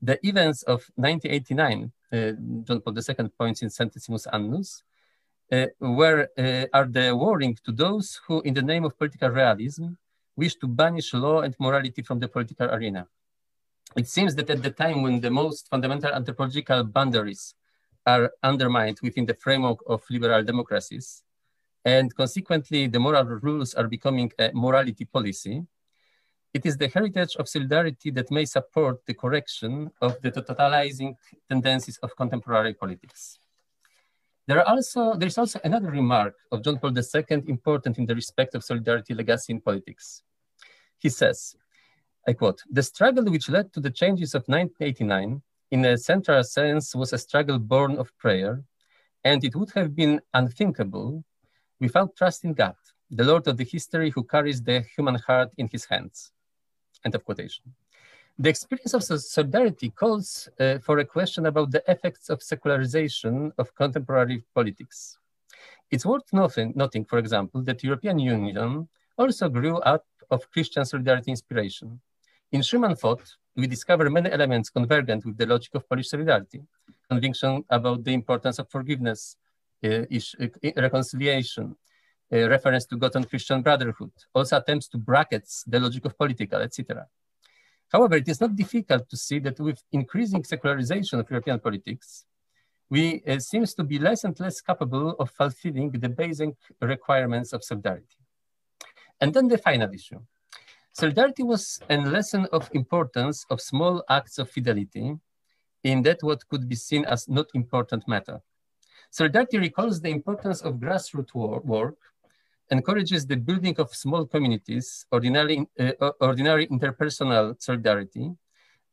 The events of 1989, uh, John Paul II points in Centesimus Annus, uh, were, uh, are the warning to those who, in the name of political realism, wish to banish law and morality from the political arena. It seems that at the time when the most fundamental anthropological boundaries are undermined within the framework of liberal democracies. And consequently, the moral rules are becoming a morality policy. It is the heritage of solidarity that may support the correction of the totalizing tendencies of contemporary politics. There, are also, there is also another remark of John Paul II important in the respect of solidarity legacy in politics. He says, I quote, the struggle which led to the changes of 1989 in a central sense, was a struggle born of prayer, and it would have been unthinkable without trust in God, the Lord of the history who carries the human heart in his hands. End of quotation. The experience of solidarity calls uh, for a question about the effects of secularization of contemporary politics. It's worth noting, noting, for example, that European Union also grew up of Christian solidarity inspiration. In Schuman thought, we discover many elements convergent with the logic of Polish solidarity, conviction about the importance of forgiveness, reconciliation, uh, reference to God and Christian brotherhood, also attempts to brackets the logic of political, etc. However, it is not difficult to see that with increasing secularization of European politics, we uh, seems to be less and less capable of fulfilling the basic requirements of solidarity. And then the final issue, Solidarity was a lesson of importance of small acts of fidelity in that what could be seen as not important matter. Solidarity recalls the importance of grassroots work, encourages the building of small communities, ordinary, uh, ordinary interpersonal solidarity,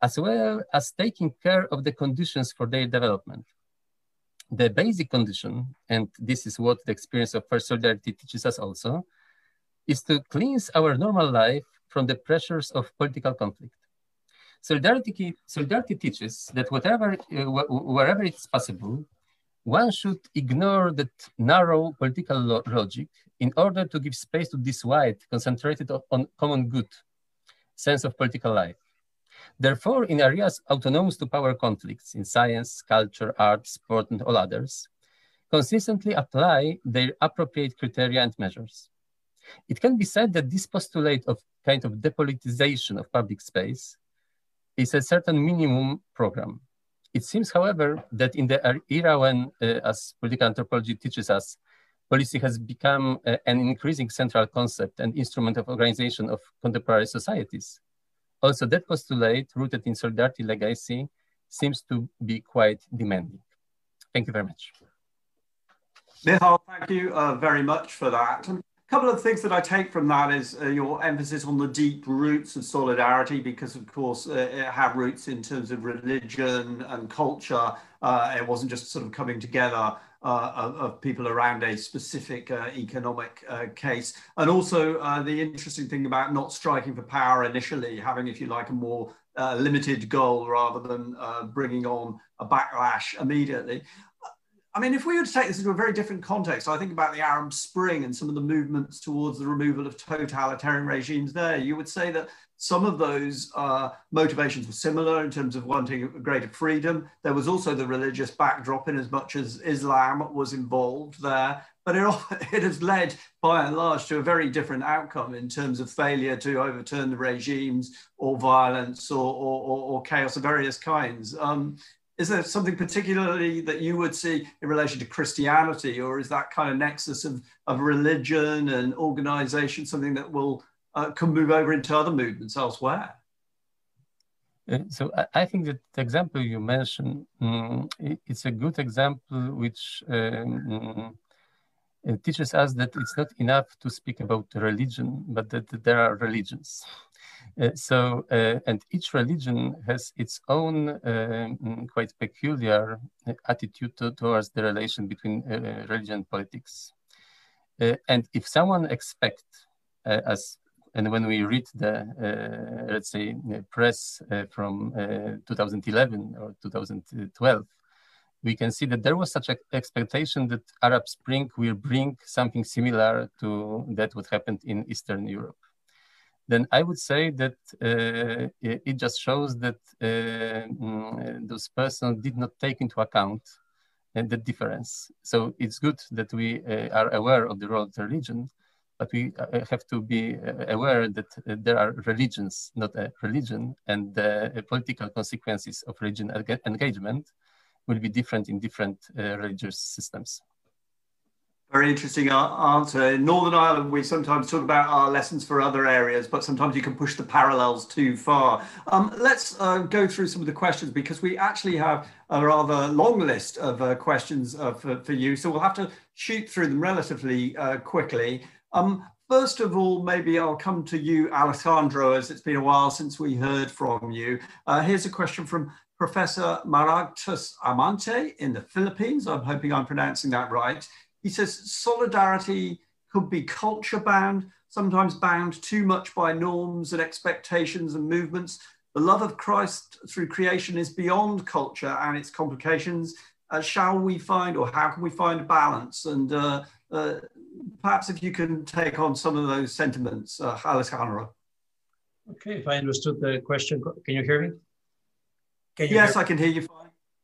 as well as taking care of the conditions for their development. The basic condition, and this is what the experience of first solidarity teaches us also, is to cleanse our normal life from the pressures of political conflict. Solidarity, solidarity teaches that whatever, uh, wherever it's possible, one should ignore that narrow political lo logic in order to give space to this wide, concentrated on common good sense of political life. Therefore, in areas autonomous to power conflicts, in science, culture, art, sport, and all others, consistently apply their appropriate criteria and measures. It can be said that this postulate of kind of depoliticization of public space is a certain minimum program. It seems, however, that in the era when, uh, as political anthropology teaches us, policy has become uh, an increasing central concept and instrument of organization of contemporary societies. Also, that postulate, rooted in solidarity legacy, seems to be quite demanding. Thank you very much. Michal, thank you uh, very much for that. Couple of things that I take from that is uh, your emphasis on the deep roots of solidarity, because of course uh, it had roots in terms of religion and culture. Uh, it wasn't just sort of coming together uh, of, of, people around a specific uh, economic uh, case. And also the interesting thing about not striking for power initially, having, if you like, a more limited goal rather than bringing on a backlash immediately. I mean, if we were to take this into a very different context, I think about the Arab Spring and some of the movements towards the removal of totalitarian regimes there. You would say that some of those uh, motivations were similar in terms of wanting greater freedom. There was also the religious backdrop in as much as Islam was involved there. But it, it has led, by and large, to a very different outcome in terms of failure to overturn the regimes or violence or, or, or chaos of various kinds. Um, is there something particularly that you would see in relation to Christianity, or is that kind of nexus of, of religion and organization something that will uh, can move over into other movements elsewhere? Uh, so I, think that the example you mentioned, um, it's a good example which um, teaches us that it's not enough to speak about religion, but that there are religions. Uh, so, uh, and each religion has its own uh, quite peculiar attitude to, towards the relation between religion and politics. and if someone expects, as and when we read the, uh, let's say, press uh, from uh, 2011 or 2012, we can see that there was such an expectation that Arab Spring will bring something similar to that what happened in Eastern Europe then I would say that uh, it just shows that uh, mm, those persons did not take into account uh, the difference. So it's good that we uh, are aware of the role of the religion, but we uh, have to be uh, aware that there are religions, not a religion, and the political consequences of religion engagement will be different in different religious systems. Very interesting answer. In Northern Ireland, we sometimes talk about our lessons for other areas, but sometimes you can push the parallels too far. Um, let's uh, go through some of the questions because we actually have a rather long list of uh, questions uh, for, for, you. So we'll have to shoot through them relatively uh, quickly. Um, first of all, maybe I'll come to you, Alejandro, as it's been a while since we heard from you. Uh, here's a question from Professor Maragtas Amante in the Philippines. I'm hoping I'm pronouncing that right. He says solidarity could be culture bound, sometimes bound too much by norms and expectations and movements. The love of Christ through creation is beyond culture and its complications. Uh, shall we find, or how can we find balance? And uh, uh, perhaps if you can take on some of those sentiments, uh, Alessandro. Okay, if I understood the question, can you hear me? Can you yes, I can hear you fine.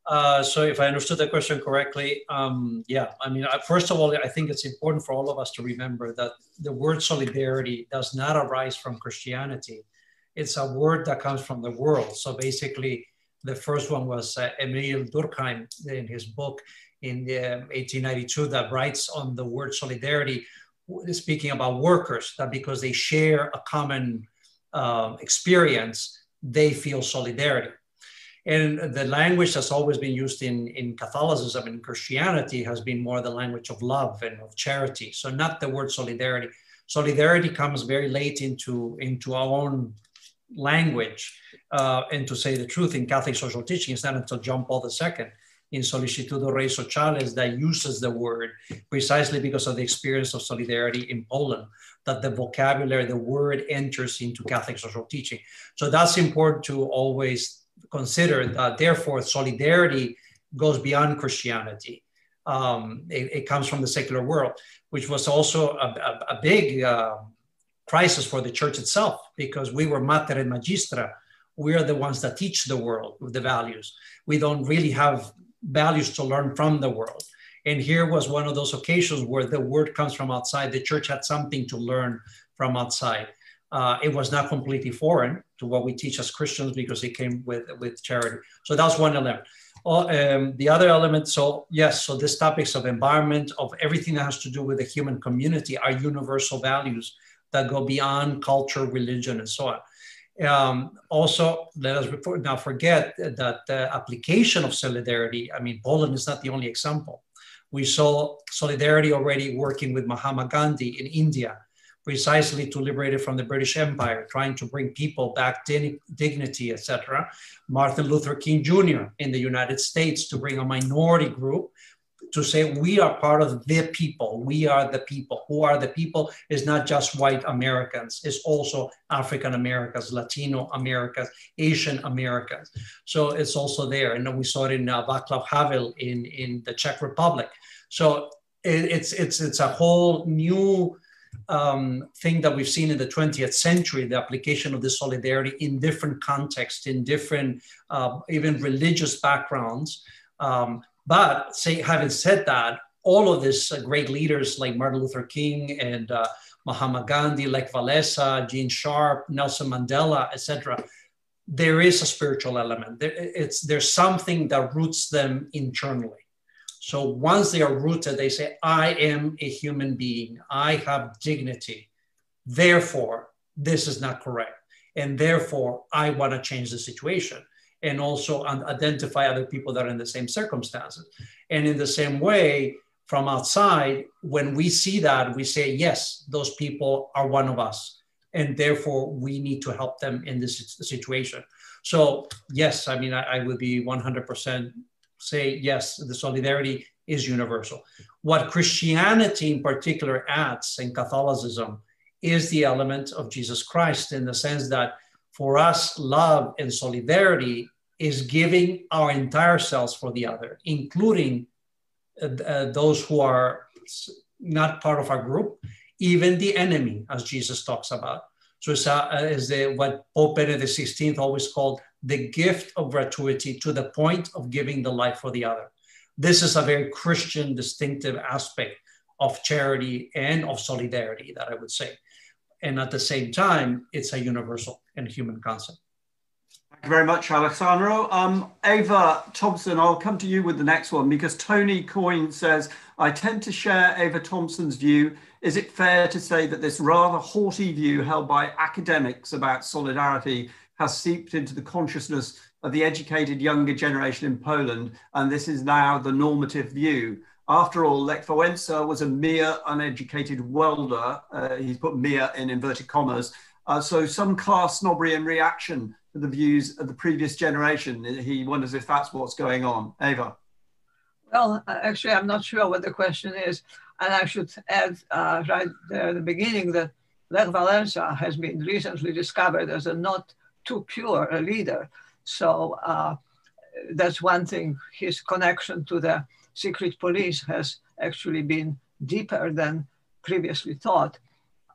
Uh, so if I understood the question correctly, um, yeah, I mean, I, first of all, I think it's important for all of us to remember that the word solidarity does not arise from Christianity. It's a word that comes from the world. So basically, the first one was uh, Emil Durkheim in his book in uh, 1892 that writes on the word solidarity, speaking about workers, that because they share a common uh, experience, they feel solidarity. And the language that's always been used in, in Catholicism and Christianity has been more the language of love and of charity. So not the word solidarity. Solidarity comes very late into, into our own language. Uh, and to say the truth, in Catholic social teaching, it's not until John Paul II in Sollicitudo Rei Socialis that uses the word precisely because of the experience of solidarity in Poland, that the vocabulary, the word enters into Catholic social teaching. So that's important to always consider that therefore solidarity goes beyond Christianity. Um, it, it, comes from the secular world, which was also a, a, a big uh, crisis for the church itself because we were mater et magistra. We are the ones that teach the world the values. We don't really have values to learn from the world. And here was one of those occasions where the word comes from outside. The church had something to learn from outside. Uh, it was not completely foreign to what we teach as Christians because it came with, with charity. So that's one element. Uh, um, the other element, so yes, so these topics of environment, of everything that has to do with the human community are universal values that go beyond culture, religion, and so on. Um, also, let us not forget that the application of solidarity, I mean, Poland is not the only example. We saw solidarity already working with Mahatma Gandhi in India, precisely to liberate it from the British Empire, trying to bring people back dignity, etc. Martin Luther King Jr. in the United States to bring a minority group to say we are part of the people. We are the people. Who are the people is not just white Americans, it's also African Americans, Latino Americans, Asian Americans. So it's also there. And we saw it in uh, Václav Havel in, in the Czech Republic. So it, it's, it's, it's a whole new um, thing that we've seen in the 20th century, the application of this solidarity in different contexts, in different, uh, even religious backgrounds. Um, but say, having said that, all of these uh, great leaders like Martin Luther King and uh, Mahatma Gandhi, like Walesa, Gene Sharp, Nelson Mandela, etc., there is a spiritual element. There, it's, there's something that roots them internally. So once they are rooted, they say, I am a human being. I have dignity. Therefore, this is not correct. And therefore, I want to change the situation and also identify other people that are in the same circumstances. And in the same way, from outside, when we see that, we say, yes, those people are one of us. And therefore, we need to help them in this situation. So, yes, I mean, I, I would be 100% say, yes, the solidarity is universal. What Christianity in particular adds in Catholicism is the element of Jesus Christ in the sense that for us, love and solidarity is giving our entire selves for the other, including uh, uh, those who are not part of our group, even the enemy, as Jesus talks about. So it's, uh, the, what Pope Benedict XVI always called the gift of gratuity to the point of giving the life for the other. This is a very Christian distinctive aspect of charity and of solidarity that I would say and at the same time, it's a universal and human concept. Thank you very much, Alessandro. Um, Ewa Thompson, I'll come to you with the next one because Tony Coyne says, I tend to share Ewa Thompson's view. Is it fair to say that this rather haughty view held by academics about solidarity has seeped into the consciousness of the educated younger generation in Poland, and this is now the normative view? After all, Lech Wałęsa was a mere uneducated welder. Uh, he's put mere in inverted commas. Uh, so some class snobbery and reaction to the views of the previous generation. He wonders if that's what's going on. Ewa. Well, actually, I'm not sure what the question is. And I should add uh, right there at the beginning that Lech Wałęsa has been recently discovered as a not too pure a leader. So uh, that's one thing, his connection to the secret police has actually been deeper than previously thought.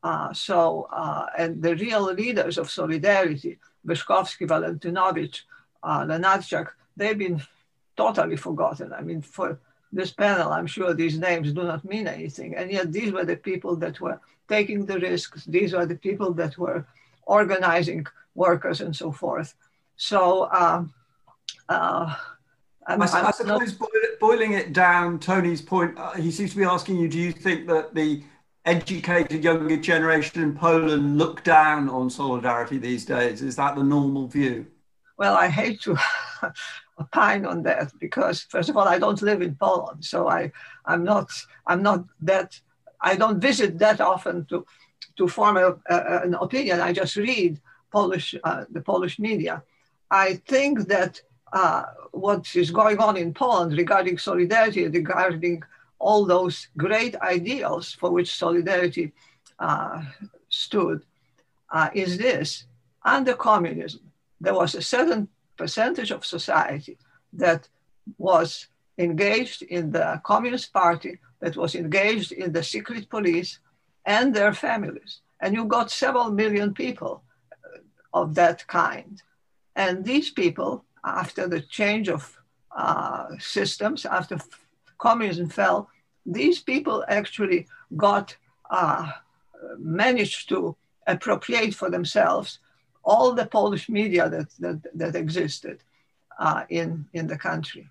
Uh, so, uh, and the real leaders of solidarity, Wyszkowski, Walentynowicz, uh, Lenarchuk, they've been totally forgotten. I mean, for this panel, I'm sure these names do not mean anything. And yet these were the people that were taking the risks. These were the people that were organizing workers and so forth. So, um, uh, I, I, suppose not... boiling it down, Tony's point, uh, he seems to be asking you, do you think that the educated younger generation in Poland look down on solidarity these days? Is that the normal view? Well, I hate to opine on that because, first of all, I don't live in Poland, so I, I'm not, I'm not that, I don't visit that often to, to form a, a, an opinion. I just read Polish, uh, the Polish media. I think that uh, what is going on in Poland regarding solidarity, regarding all those great ideals for which solidarity uh, stood, uh, is this. Under communism, there was a certain percentage of society that was engaged in the Communist Party, that was engaged in the secret police and their families. And you got several million people of that kind. And these people after the change of uh, systems, after communism fell, these people actually got, uh, managed to appropriate for themselves all the Polish media that, that, that existed uh, in, in the country.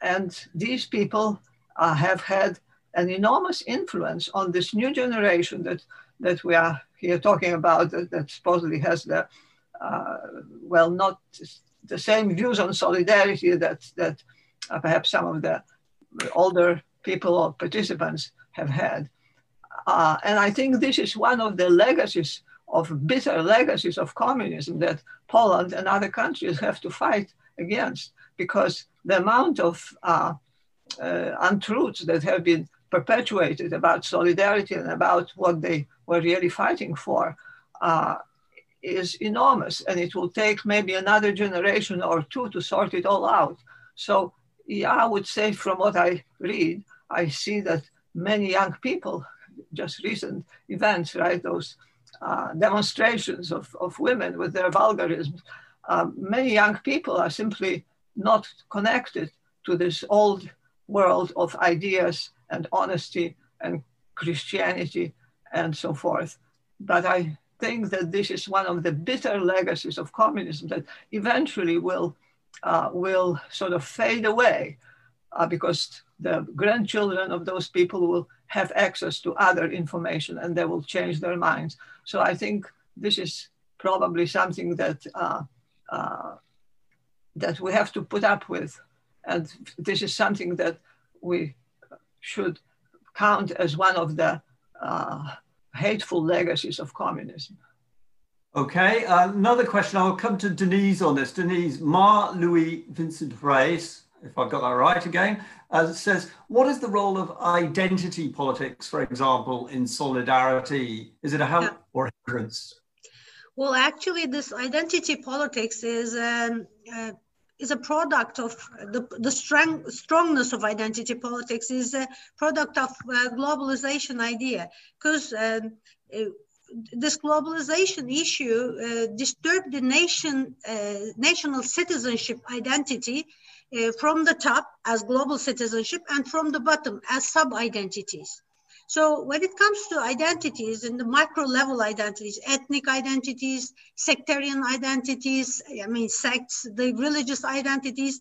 And these people uh, have had an enormous influence on this new generation that, that we are here talking about that, that supposedly has the, well, not the same views on solidarity that, that uh, perhaps some of the older people or participants have had. Uh, and I think this is one of the legacies of bitter legacies of communism that Poland and other countries have to fight against because the amount of uh, uh, untruths that have been perpetuated about solidarity and about what they were really fighting for uh, is enormous. And it will take maybe another generation or two to sort it all out. So, yeah, I would say from what I read, I see that many young people, just recent events, right, those uh, demonstrations of, of women with their vulgarisms, uh, many young people are simply not connected to this old world of ideas and honesty and Christianity and so forth. But I think that this is one of the bitter legacies of communism that eventually will, uh, will sort of fade away uh, because the grandchildren of those people will have access to other information and they will change their minds. So I think this is probably something that uh, uh, that we have to put up with, and this is something that we should count as one of the uh, hateful legacies of communism. Okay, uh, another question. I'll come to Deniz on this. Deniz, Mar Louis Vincent Reis, if I've got that right again, uh, says, What is the role of identity politics, for example, in solidarity? Is it a help yeah. or hindrance? Well, actually, this identity politics is um, uh, is a product of the, the strong, strongness of identity politics is a product of uh, globalization idea. Because um, uh, this globalization issue uh, disturbed the nation uh, national citizenship identity uh, from the top as global citizenship and from the bottom as sub identities so when it comes to identities and the micro level identities, ethnic identities, sectarian identities, I mean sects, the religious identities,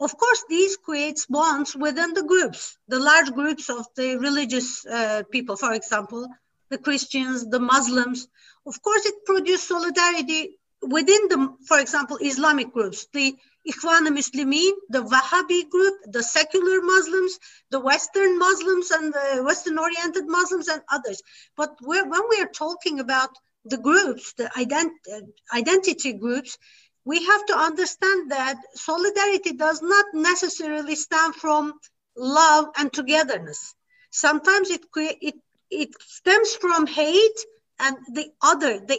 of course, these creates bonds within the groups, the large groups of the religious uh, people, for example, the Christians, the Muslims. Of course, it produces solidarity within the, for example, Islamic groups, the Ikhwan Muslimin, the Wahhabi group, the secular Muslims, the Western Muslims and the Western oriented Muslims and others. But when we are talking about the groups, the ident- identity groups, we have to understand that solidarity does not necessarily stem from love and togetherness. Sometimes it, it, it stems from hate and the other, the,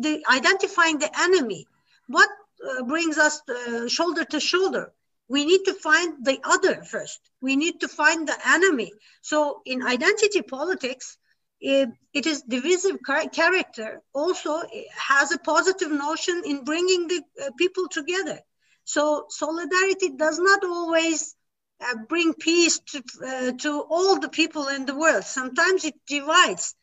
the identifying the enemy. What uh, brings us uh, shoulder to shoulder. We need to find the other first. We need to find the enemy. So in identity politics, it, it is divisive character also has a positive notion in bringing the uh, people together. So solidarity does not always uh, bring peace to, uh, to all the people in the world. Sometimes it divides.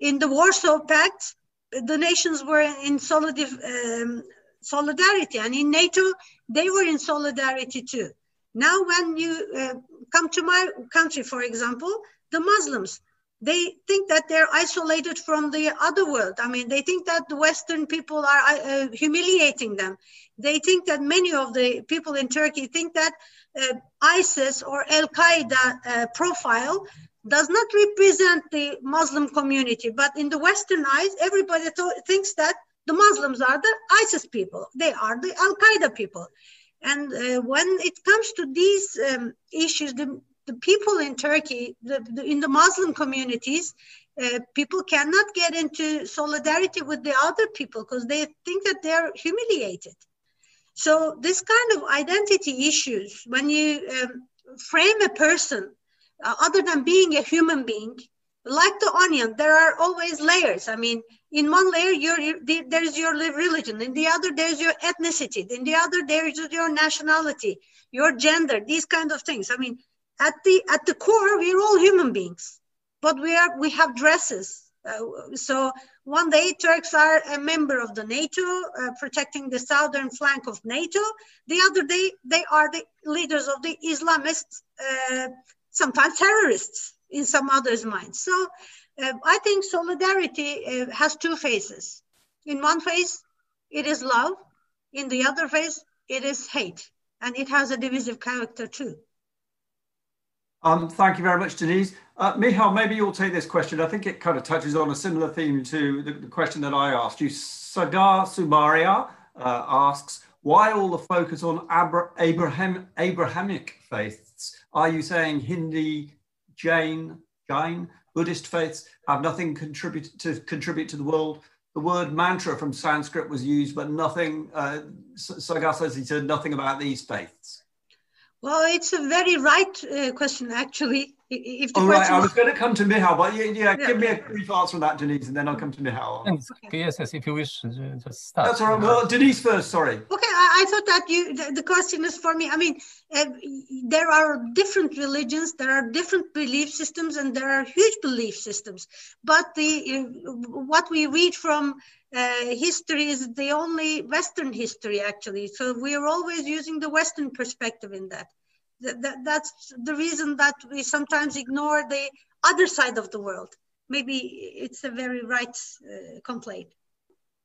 In the Warsaw Pact, the nations were in solid, um, solidarity. And in NATO, they were in solidarity too. Now, when you uh, come to my country, for example, the Muslims, they think that they're isolated from the other world. I mean, they think that the Western people are uh, humiliating them. They think that many of the people in Turkey think that uh, ISIS or Al Qaeda uh, profile does not represent the Muslim community. But in the Western eyes, everybody th- thinks that the Muslims are the ISIS people, they are the Al Qaeda people. And uh, when it comes to these um, issues, the, the people in Turkey, the, the, in the Muslim communities, uh, people cannot get into solidarity with the other people because they think that they're humiliated. So, this kind of identity issues, when you um, frame a person uh, other than being a human being, like the onion, there are always layers. I mean, in one layer there's your religion. In the other there's your ethnicity. In the other there's your nationality your gender these kind of things. I mean at the at the core we're all human beings but we are we have dresses. Uh, so one day turks are a member of the nato uh, protecting the southern flank of nato. The other day they are the leaders of the islamists uh, sometimes terrorists in some others minds. So uh, I think solidarity uh, has two phases. In one phase, it is love. In the other phase, it is hate. And it has a divisive character too. Um, thank you very much, Deniz. Uh, Michal, maybe you'll take this question. I think it kind of touches on a similar theme to the, the question that I asked you. Sagar Sumaria uh, asks, why all the focus on Abra Abraham Abrahamic faiths? Are you saying Hindi, Jain, Jain, Buddhist faiths have nothing contribute to contribute to the world? The word mantra from Sanskrit was used, but nothing. Uh, Sagar says he said nothing about these faiths. Well, it's a very right uh, question, actually. If the oh, right. I was going to come to Michal, but yeah, yeah, yeah, give me a brief answer on that, Deniz, and then I'll come to Michal. Okay. Yes, yes, if you wish, just start. That's all right. Well, Deniz first, sorry. Okay, I, I thought that you the, the, question is for me. I mean, uh, there are different religions, there are different belief systems, and there are huge belief systems. But the uh, what we read from uh, history is the only Western history, actually. So we are always using the Western perspective in that. That, that that's the reason that we sometimes ignore the other side of the world. Maybe it's a very right uh, complaint.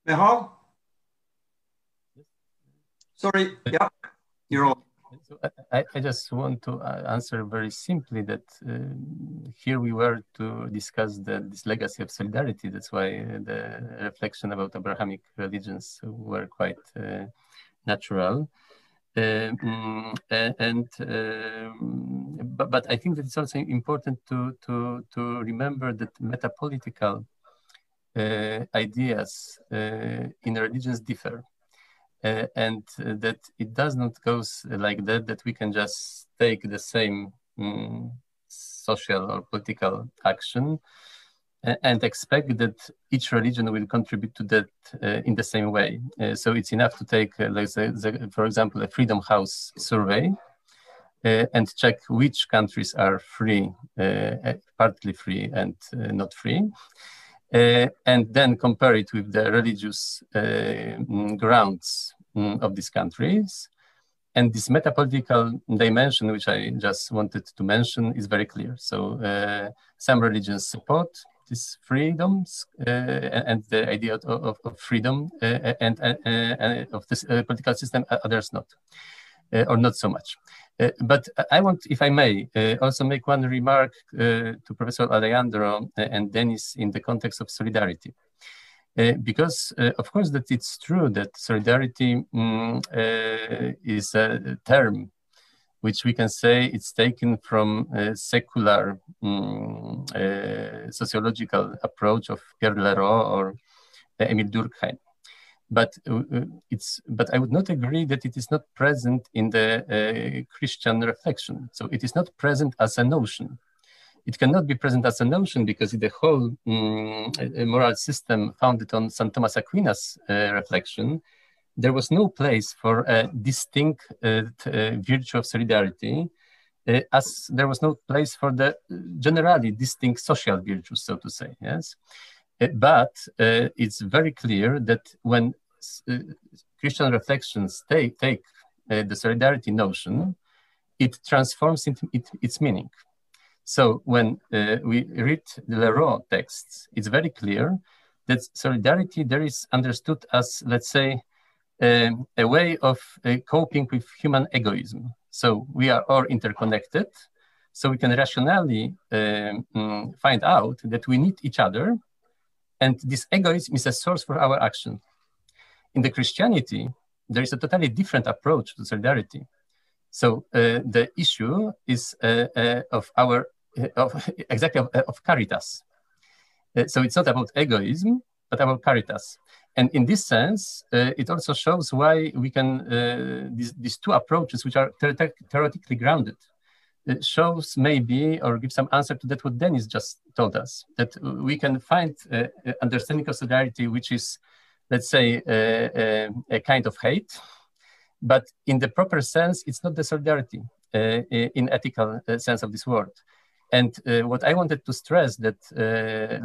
Michal? Sorry, yeah, you're on. So I, I, just want to uh, answer very simply that uh, here we were to discuss the, this legacy of solidarity. That's why the reflection about Abrahamic religions were quite uh, natural. Um, and um, but, but I think that it's also important to to to remember that metapolitical uh, ideas uh, in religions differ uh, and that it does not go like that, that we can just take the same um, social or political action and expect that each religion will contribute to that uh, in the same way. Uh, so it's enough to take, uh, like the, the, for example, a Freedom House survey uh, and check which countries are free, partly free and not free uh, and then compare it with the religious uh, mm, grounds mm, of these countries. And this metapolitical dimension, which I just wanted to mention, is very clear. So uh, some religions support these freedoms uh, and the idea of, of, freedom uh, and, uh, of this political system, others not, or not so much. Uh, but I want, if I may, uh, also make one remark uh, to Professor Alejandro and Deniz in the context of solidarity. because, of course, that it's true that solidarity um, is a term which we can say it's taken from a secular um, sociological approach of Pierre Leroux or Emile Durkheim but uh, uh, it's but I would not agree that it is not present in the uh, Christian reflection. So it is not present as a notion. It cannot be present as a notion because the whole um, moral system founded on St. Thomas Aquinas uh, reflection, there was no place for a distinct uh, uh, virtue of solidarity, as there was no place for the generally distinct social virtues, so to say. Yes. but it's very clear that when uh, Christian reflections take, take uh, the solidarity notion, it transforms it, its meaning. So when uh, we read the Leroux texts, it's very clear that solidarity there is understood as, let's say, um, a way of uh, coping with human egoism. So we are all interconnected. So we can rationally um, mm, find out that we need each other. And this egoism is a source for our action. In the Christianity, there is a totally different approach to solidarity. So uh, the issue is uh, uh, of our uh, of exactly of, uh, of caritas. Uh, so it's not about egoism, but about caritas. And in this sense, uh, it also shows why we can uh, these, these two approaches, which are theoretically grounded, it shows maybe or give some answer to that what Deniz just told us that we can find understanding of solidarity which is let's say, a, a, kind of hate. But in the proper sense, it's not the solidarity uh, in ethical uh, sense of this word. And uh, what I wanted to stress that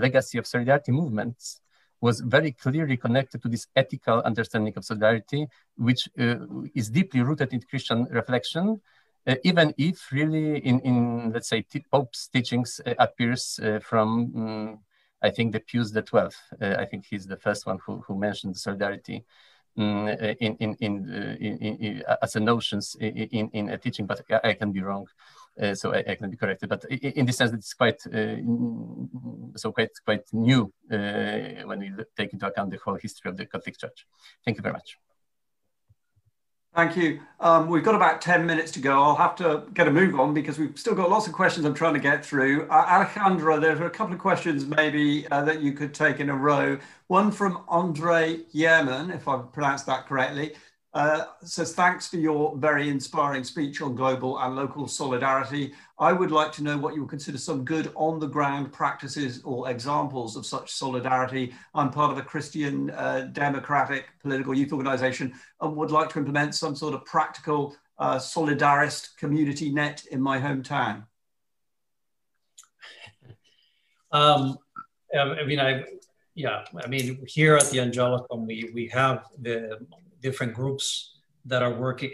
legacy of solidarity movements was very clearly connected to this ethical understanding of solidarity, which uh, is deeply rooted in Christian reflection, uh, even if really in, in let's say, Pope's teachings uh, appears from um, I think the Pius the Twelfth. Uh, I think he's the first one who, who mentioned solidarity um, in, in, in, uh, in, in, as a notions in, in, a teaching, but I can be wrong. Uh, so I, I, can be corrected, but in, this sense, it's quite uh, so quite quite new uh, when we take into account the whole history of the Catholic Church. Thank you very much. Thank you. Um, we've got about 10 minutes to go. I'll have to get a move on because we've still got lots of questions I'm trying to get through. Uh, Alejandra, there are a couple of questions maybe uh, that you could take in a row. One from Andre Yearman, if I've pronounced that correctly. Uh, says, thanks for your very inspiring speech on global and local solidarity. I would like to know what you would consider some good on the ground practices or examples of such solidarity. I'm part of a Christian uh, democratic political youth organization and would like to implement some sort of practical uh, solidarist community net in my hometown. Um, I mean, I, yeah, I mean, here at the Angelicum, we, we have the different groups that are working.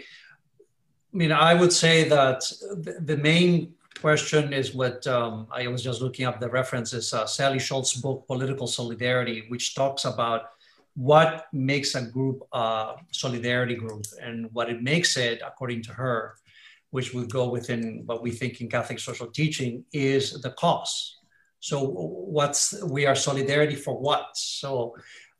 I mean, I would say that the main question is what um, I was just looking up the references, uh, Sally Scholz's book, Political Solidarity, which talks about what makes a group a solidarity group and what it makes it, according to her, which would go within what we think in Catholic social teaching, is the cause. So what's we are solidarity for what? So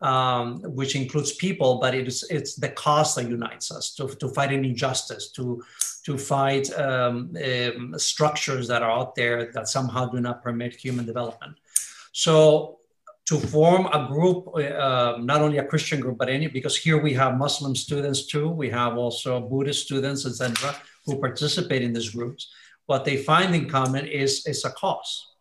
um, which includes people, but it is, it's the cause that unites us to, to fight an injustice, to, to fight um, um, structures that are out there that somehow do not permit human development. So to form a group, uh, not only a Christian group, but any, because here we have Muslim students too, we have also Buddhist students, etc., who participate in these groups. What they find in common is, is a cause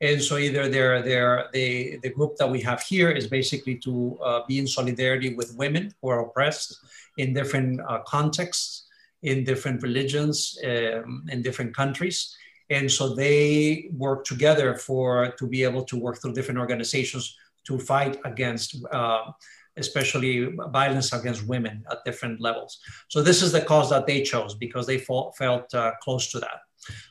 and so either they're, they're, the the group that we have here is basically to uh, be in solidarity with women who are oppressed in different uh, contexts, in different religions, um, in different countries. And so they work together for to be able to work through different organizations to fight against uh, especially violence against women at different levels. So this is the cause that they chose because they felt, felt uh, close to that.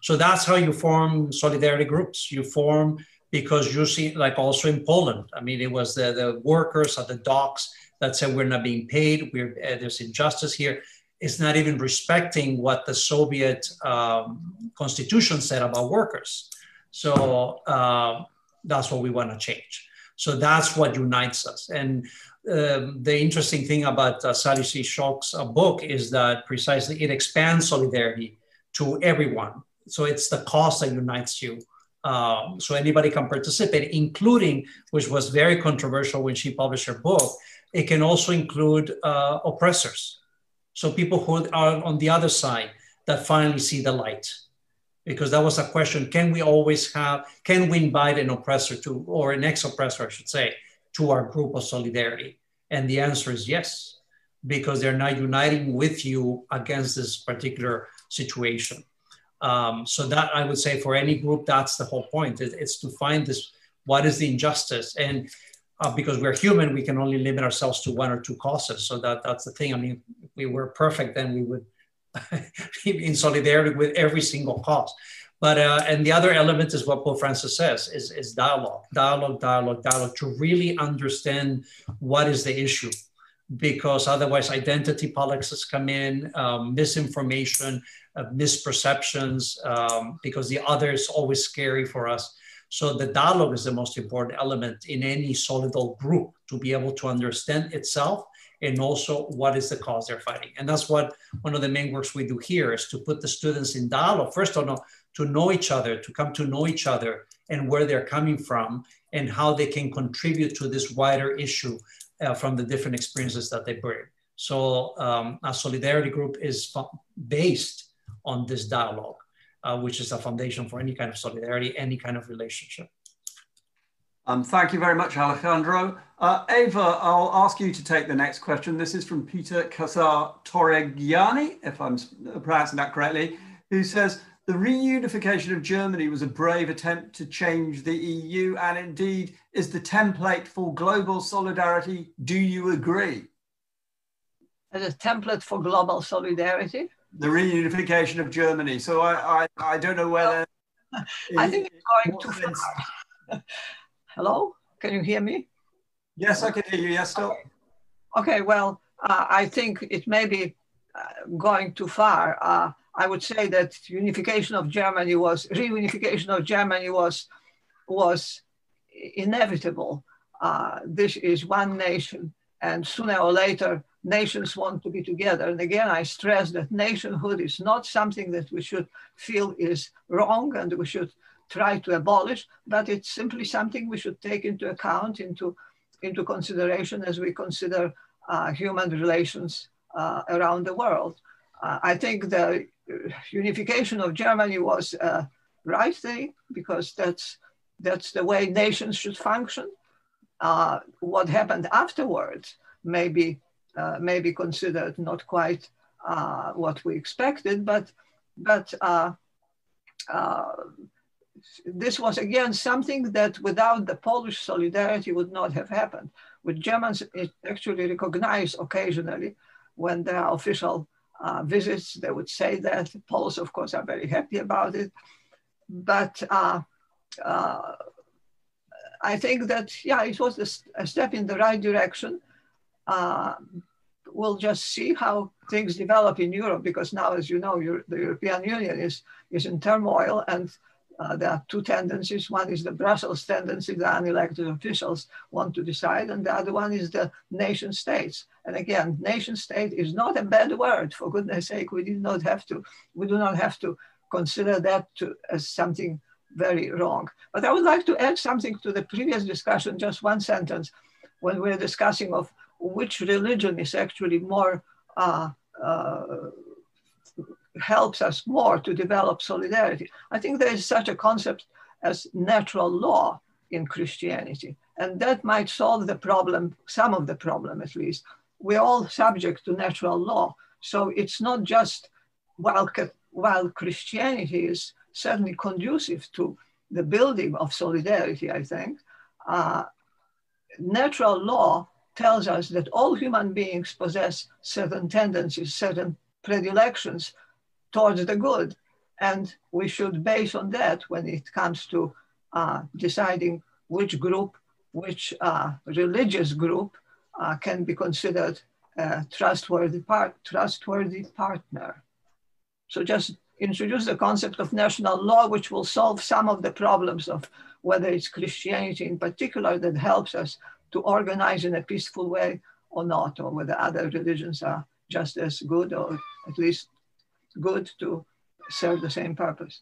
So that's how you form solidarity groups. You form because you see, like also in Poland, I mean, it was the, the workers at the docks that said we're not being paid, we're, uh, there's injustice here. It's not even respecting what the Soviet um, constitution said about workers. So uh, that's what we want to change. So that's what unites us. And um, the interesting thing about uh, Sally C. Scholz's uh, book is that precisely it expands solidarity to everyone. So it's the cause that unites you. Um, so anybody can participate, including, which was very controversial when she published her book, it can also include uh, oppressors. So people who are on the other side that finally see the light. Because that was a question can we always have, can we invite an oppressor to, or an ex oppressor, I should say, to our group of solidarity? And the answer is yes, because they're not uniting with you against this particular situation. Um, so that I would say for any group, that's the whole point. It, it's to find this, what is the injustice? And uh, because we're human, we can only limit ourselves to one or two causes. So that, that's the thing. I mean, if we were perfect, then we would be in solidarity with every single cause. But, uh, and the other element is what Pope Francis says, is, is dialogue, dialogue, dialogue, dialogue, to really understand what is the issue because otherwise identity politics come in, um, misinformation, uh, misperceptions, um, because the other is always scary for us. So the dialogue is the most important element in any solidal group to be able to understand itself and also what is the cause they're fighting. And that's what one of the main works we do here is to put the students in dialogue. First of all, to know each other, to come to know each other and where they're coming from and how they can contribute to this wider issue uh, from the different experiences that they bring. So um, a solidarity group is based on this dialogue, uh, which is a foundation for any kind of solidarity, any kind of relationship. Um, thank you very much, Alejandro. Uh, Ewa, I'll ask you to take the next question. This is from Peter Casar Torregiani, if I'm pronouncing that correctly, who says, the reunification of Germany was a brave attempt to change the EU and indeed is the template for global solidarity. Do you agree? As a template for global solidarity? The reunification of Germany. So I, I, I don't know whether. I think it's going too far. Hello? Can you hear me? Yes, I can hear you. Yes, still. Okay, well, uh, I think it may be uh, going too far. Uh, I would say that unification of Germany was reunification of Germany was was inevitable. Uh, this is one nation, and sooner or later, nations want to be together. And again, I stress that nationhood is not something that we should feel is wrong and we should try to abolish, but it's simply something we should take into account, into, into consideration as we consider uh, human relations uh, around the world. Uh, I think the unification of Germany was a right thing because that's, that's the way nations should function. Uh, what happened afterwards may be, uh, may be considered not quite uh, what we expected, but, but this was again something that without the Polish solidarity would not have happened. With Germans, it actually recognized occasionally when there are official uh, visits, they would say that. Poles, of course, are very happy about it. But uh, uh, I think that, yeah, it was a, a step in the right direction. Uh, we'll just see how things develop in Europe because now, as you know, the European Union is, is in turmoil and uh, there are two tendencies. One is the Brussels tendency, the unelected officials want to decide, and the other one is the nation states. And again, nation state is not a bad word. For goodness sake, we do not have to, we do not have to consider that to, as something very wrong. But I would like to add something to the previous discussion, just one sentence, when we're discussing of which religion is actually more uh, uh, helps us more to develop solidarity. I think there is such a concept as natural law in Christianity, and that might solve the problem, some of the problem at least. We're all subject to natural law. So it's not just while, while Christianity is certainly conducive to the building of solidarity, I think, uh, natural law tells us that all human beings possess certain tendencies, certain predilections towards the good. And we should base on that when it comes to uh, deciding which group, which uh, religious group uh, can be considered a trustworthy, part, trustworthy partner. So just introduce the concept of natural law, which will solve some of the problems of whether it's Christianity in particular that helps us to organize in a peaceful way or not, or whether other religions are just as good or at least good to serve the same purpose.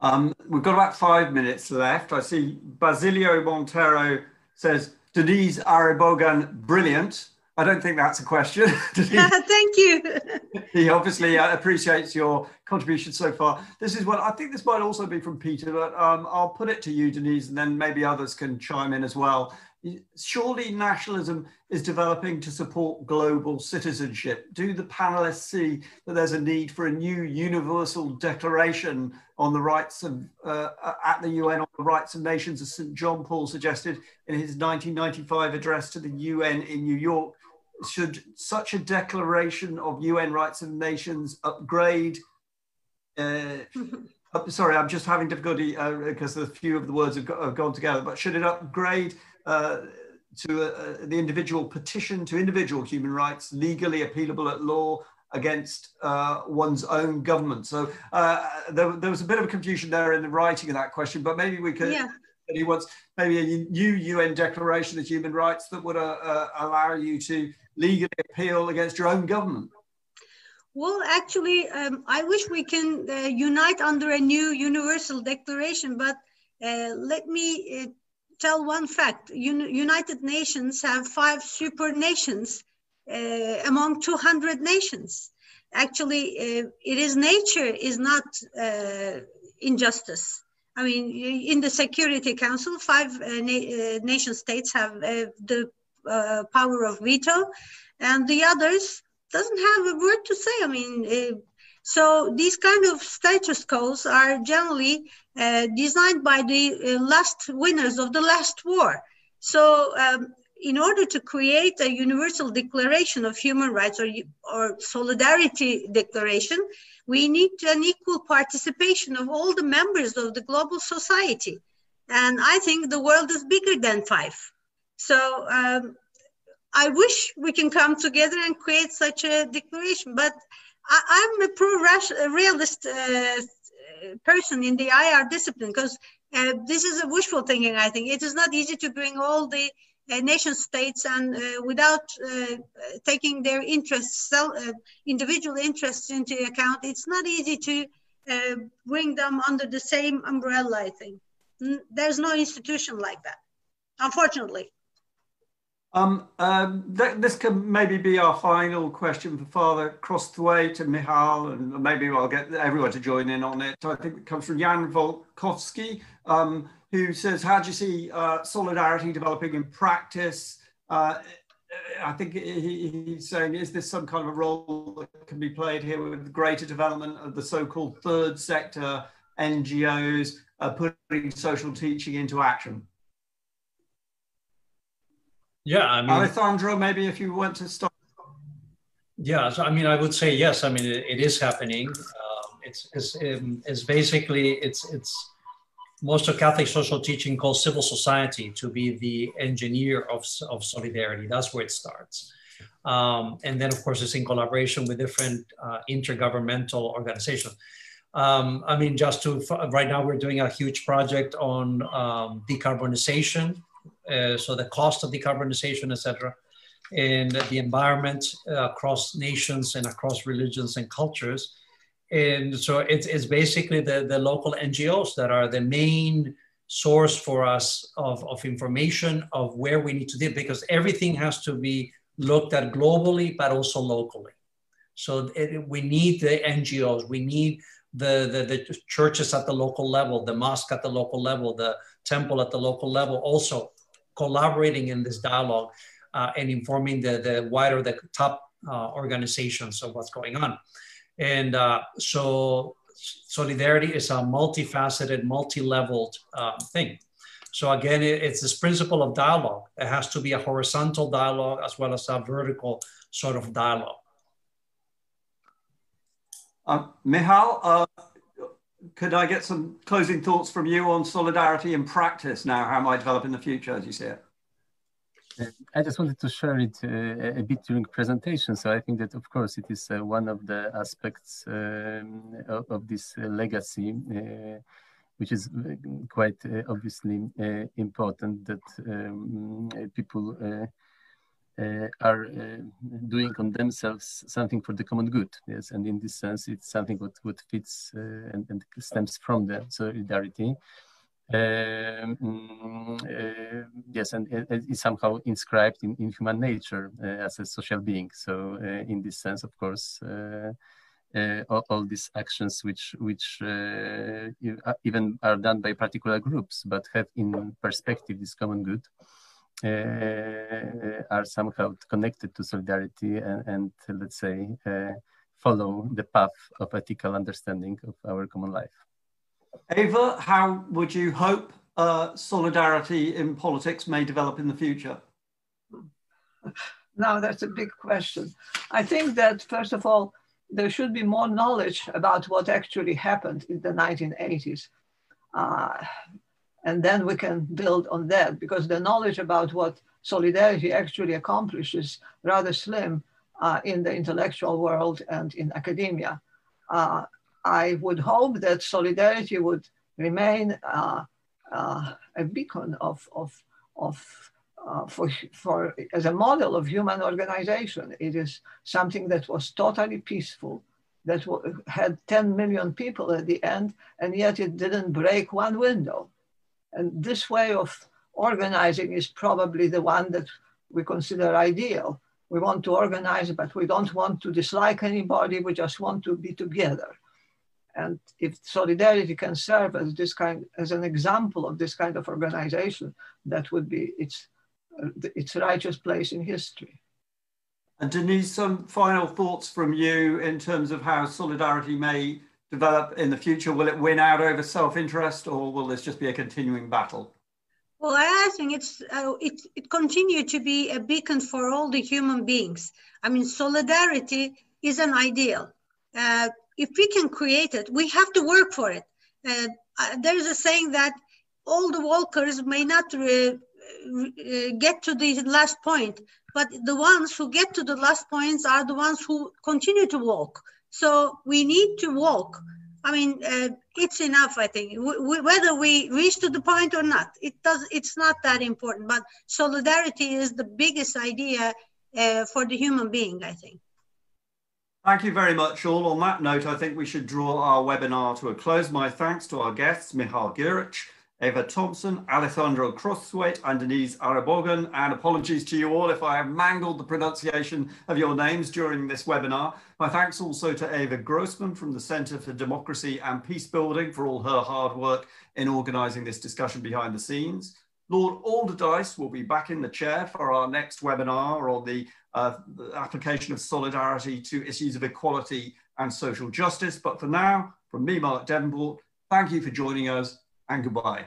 Um, we've got about five minutes left. I see Basilio Montero says, Deniz Arıboğan, brilliant. I don't think that's a question. Thank you. he obviously uh, appreciates your contribution so far. This is what I think this might also be from Peter, but um, I'll put it to you, Deniz, and then maybe others can chime in as well surely nationalism is developing to support global citizenship. Do the panelists see that there's a need for a new universal declaration on the rights of, uh, at the UN on the rights of nations, as St. John Paul suggested in his 1995 address to the UN in New York? Should such a declaration of UN rights of nations upgrade? Uh, sorry, I'm just having difficulty uh, because a few of the words have, got, have gone together, but should it upgrade uh, to uh, uh, the individual petition to individual human rights legally appealable at law against uh, one's own government. So uh, there, there, was a bit of a confusion there in the writing of that question, but maybe we could. Yeah. He wants maybe a new UN declaration of human rights that would allow you to legally appeal against your own government. Well, actually, um, I wish we can uh, unite under a new universal declaration, but uh, let me uh, tell one fact. United Nations have five super nations uh, among 200 nations. Actually, uh, it is nature is not uh, injustice. I mean, in the Security Council, five uh, na uh, nation states have uh, the power of veto, and the others doesn't have a word to say. I mean, so these kind of status quos are generally uh, designed by the uh, last winners of the last war. So um, in order to create a universal declaration of human rights or, or solidarity declaration, we need an equal participation of all the members of the global society. And I think the world is bigger than five. So um, I wish we can come together and create such a declaration, but I, am a pro-realist uh, person in the IR discipline because uh, this is a wishful thinking. I think it is not easy to bring all the uh, nation states and uh, without uh, taking their interests, uh, individual interests into account, it's not easy to bring them under the same umbrella. I think there's no institution like that, unfortunately. Um, um, th this can maybe be our final question for Father Crosthwaite and Michal, and maybe I'll get everyone to join in on it. I think it comes from Jan Volkovsky, um, who says, how do you see uh, solidarity developing in practice? Uh, I think he, he's saying, is this some kind of a role that can be played here with greater development of the so-called third sector NGOs uh, putting social teaching into action? Yeah, I mean, Alejandro, maybe if you want to start. Yeah, so I mean, I would say yes. I mean, it, it is happening. Um, it's it's, um, it's basically it's it's most of Catholic social teaching calls civil society to be the engineer of of solidarity. That's where it starts. Um, and then, of course, it's in collaboration with different uh, intergovernmental organizations. Um, I mean, just to right now, we're doing a huge project on um, decarbonization so the cost of decarbonization, etc., and the environment uh, across nations and across religions and cultures. And so it's, it's basically the, the local NGOs that are the main source for us of, of information of where we need to do because everything has to be looked at globally but also locally. So it, we need the NGOs, we need the, the, the churches at the local level, the mosque at the local level, the temple at the local level also collaborating in this dialogue uh, and informing the, the wider, the top uh, organizations of what's going on. And uh, so solidarity is a multifaceted, multi-leveled um, thing. So again, it, it's this principle of dialogue. It has to be a horizontal dialogue as well as a vertical sort of dialogue. Uh, uh, could I get some closing thoughts from you on solidarity in practice now? How might develop in the future as you see it? I just wanted to share it uh, a bit during presentation. So I think that, of course, it is uh, one of the aspects um, of, of, this uh, legacy, uh, which is uh, quite uh, obviously important that um, people uh, are uh, doing on themselves something for the common good. Yes, and in this sense, it's something what, what fits uh, and, and stems from the solidarity. Um, uh, yes, and is somehow inscribed in, in human nature uh, as a social being. So, uh, in this sense, of course, all, all, these actions, which which even are done by particular groups, but have in perspective this common good, uh, are somehow connected to solidarity and, and let's say, uh, follow the path of ethical understanding of our common life. Ewa, how would you hope uh, solidarity in politics may develop in the future? Now, that's a big question. I think that, first of all, there should be more knowledge about what actually happened in the 1980s. Uh, and then we can build on that because the knowledge about what solidarity actually accomplishes rather slim uh, in the intellectual world and in academia. Uh, I would hope that solidarity would remain uh, uh a beacon of, of, of uh, for, for, as a model of human organization. It is something that was totally peaceful, that had 10 million people at the end, and yet it didn't break one window. And this way of organizing is probably the one that we consider ideal. We want to organize, but we don't want to dislike anybody. We just want to be together. And if solidarity can serve as this kind, as an example of this kind of organization, that would be its, its righteous place in history. And Deniz, some final thoughts from you in terms of how solidarity may develop in the future? Will it win out over self-interest or will this just be a continuing battle? Well, I think it's uh, it, it continued to be a beacon for all the human beings. I mean, solidarity is an ideal. Uh, if we can create it, we have to work for it. Uh, uh there's a saying that all the walkers may not re, uh, get to the last point, but the ones who get to the last points are the ones who continue to walk. So we need to walk. I mean, uh, it's enough. I think whether we reach to the point or not, it does. It's not that important. But solidarity is the biggest idea uh, for the human being. I think. Thank you very much, all. On that note, I think we should draw our webinar to a close. My thanks to our guests, Mihal Gierycz, Ewa Thompson, Alessandro Crosthwaite, and Deniz Arıboğan. And apologies to you all if I have mangled the pronunciation of your names during this webinar. My thanks also to Ewa Grossman from the Centre for Democracy and Peace Building for all her hard work in organising this discussion behind the scenes. Lord Alderdice will be back in the chair for our next webinar on the, uh, the application of solidarity to issues of equality and social justice. But for now, from me, Mark Devenport, thank you for joining us and goodbye.